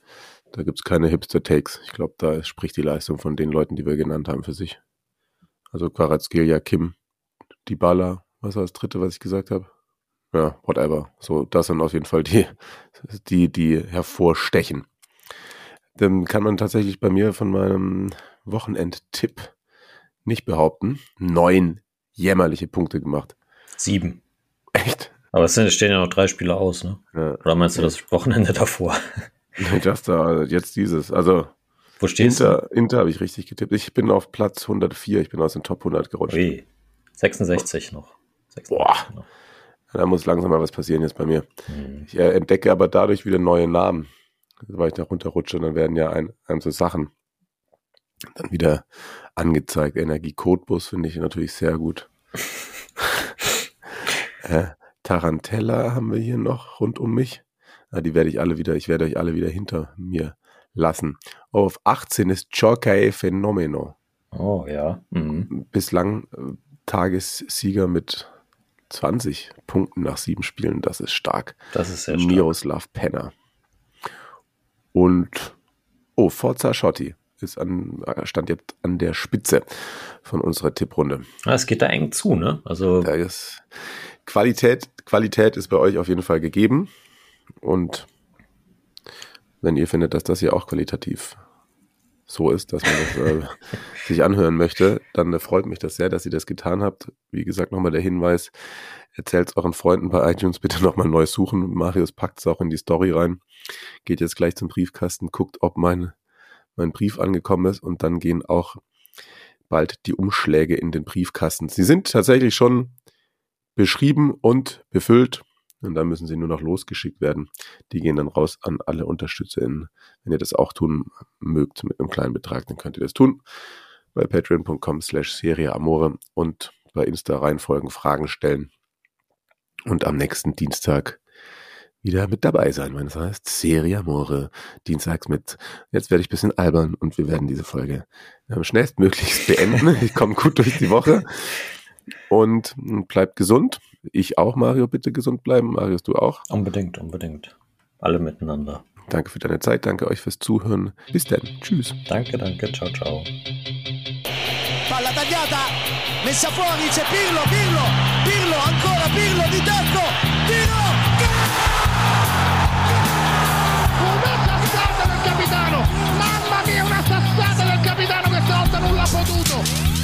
Da gibt's keine Hipster-Takes. Ich glaube, da spricht die Leistung von den Leuten, die wir genannt haben, für sich. Also Quarazgelia, Kim, Dybala, was war das dritte, was ich gesagt habe? Ja, whatever. So, das sind auf jeden Fall die, die, die hervorstechen. Dann kann man tatsächlich bei mir von meinem Wochenendtipp nicht behaupten. Neun jämmerliche Punkte gemacht.
Sieben.
Echt?
Aber es stehen ja noch drei Spiele aus, ne?
Ja.
Oder meinst du das Wochenende davor?
Das da, jetzt dieses. Also,
Wo stehst
Inter, Inter habe ich richtig getippt. Ich bin auf Platz 104. Ich bin aus den Top 100
du?
gerutscht.
Ui. 66 noch. 66
Boah.
noch.
Da muss langsam mal was passieren jetzt bei mir.
Hm.
Ich äh, entdecke aber dadurch wieder neue Namen. Weil ich da runterrutsche, dann werden ja ein, ein so Sachen dann wieder angezeigt. Energie Codebus finde ich natürlich sehr gut. äh, Tarantella haben wir hier noch rund um mich. Ja, die werde ich alle wieder, ich werde euch alle wieder hinter mir lassen. Auf 18 ist Chorcae Fenomeno.
Oh ja. Mhm.
Bislang äh, Tagessieger mit 20 Punkten nach sieben Spielen. Das ist stark.
Das ist sehr stark.
Miroslav Penner. Und oh, Forza Schotti ist an, stand jetzt an der Spitze von unserer Tipprunde.
Ah, es geht da eng zu, ne? Also
Da ist Qualität, Qualität ist bei euch auf jeden Fall gegeben. Und wenn ihr findet, dass das hier auch qualitativ so ist, dass man das äh, sich anhören möchte, dann äh, freut mich das sehr, dass ihr das getan habt. Wie gesagt, nochmal der Hinweis, erzählt euren Freunden bei iTunes bitte nochmal neu suchen. Marius packt es auch in die Story rein. Geht jetzt gleich zum Briefkasten, guckt, ob mein, mein Brief angekommen ist und dann gehen auch bald die Umschläge in den Briefkasten. Sie sind tatsächlich schon beschrieben und befüllt. Und dann müssen sie nur noch losgeschickt werden. Die gehen dann raus an alle UnterstützerInnen. Wenn ihr das auch tun mögt mit einem kleinen Betrag, dann könnt ihr das tun. Bei patreon.com slash Serie Amore und bei Insta reinfolgen, Fragen stellen. Und am nächsten Dienstag wieder mit dabei sein, wenn es heißt Serie Amore. Dienstags mit, jetzt werde ich ein bisschen albern und wir werden diese Folge ähm, schnellstmöglichst beenden. Ich komme gut durch die Woche und mh, bleibt gesund. Ich auch, Mario, bitte gesund bleiben. Marius, du auch?
Unbedingt, unbedingt. Alle miteinander.
Danke für deine Zeit, danke euch fürs Zuhören. Bis dann. Tschüss.
Danke, danke. Ciao, ciao.
Palla tagliata, messa fuori, c'è Pirlo, Pirlo, Pirlo, ancora Pirlo di tacco, tiro,
Una sassata del capitano, mamma mia una sassata del capitano questa stavolta non l'ha potuto.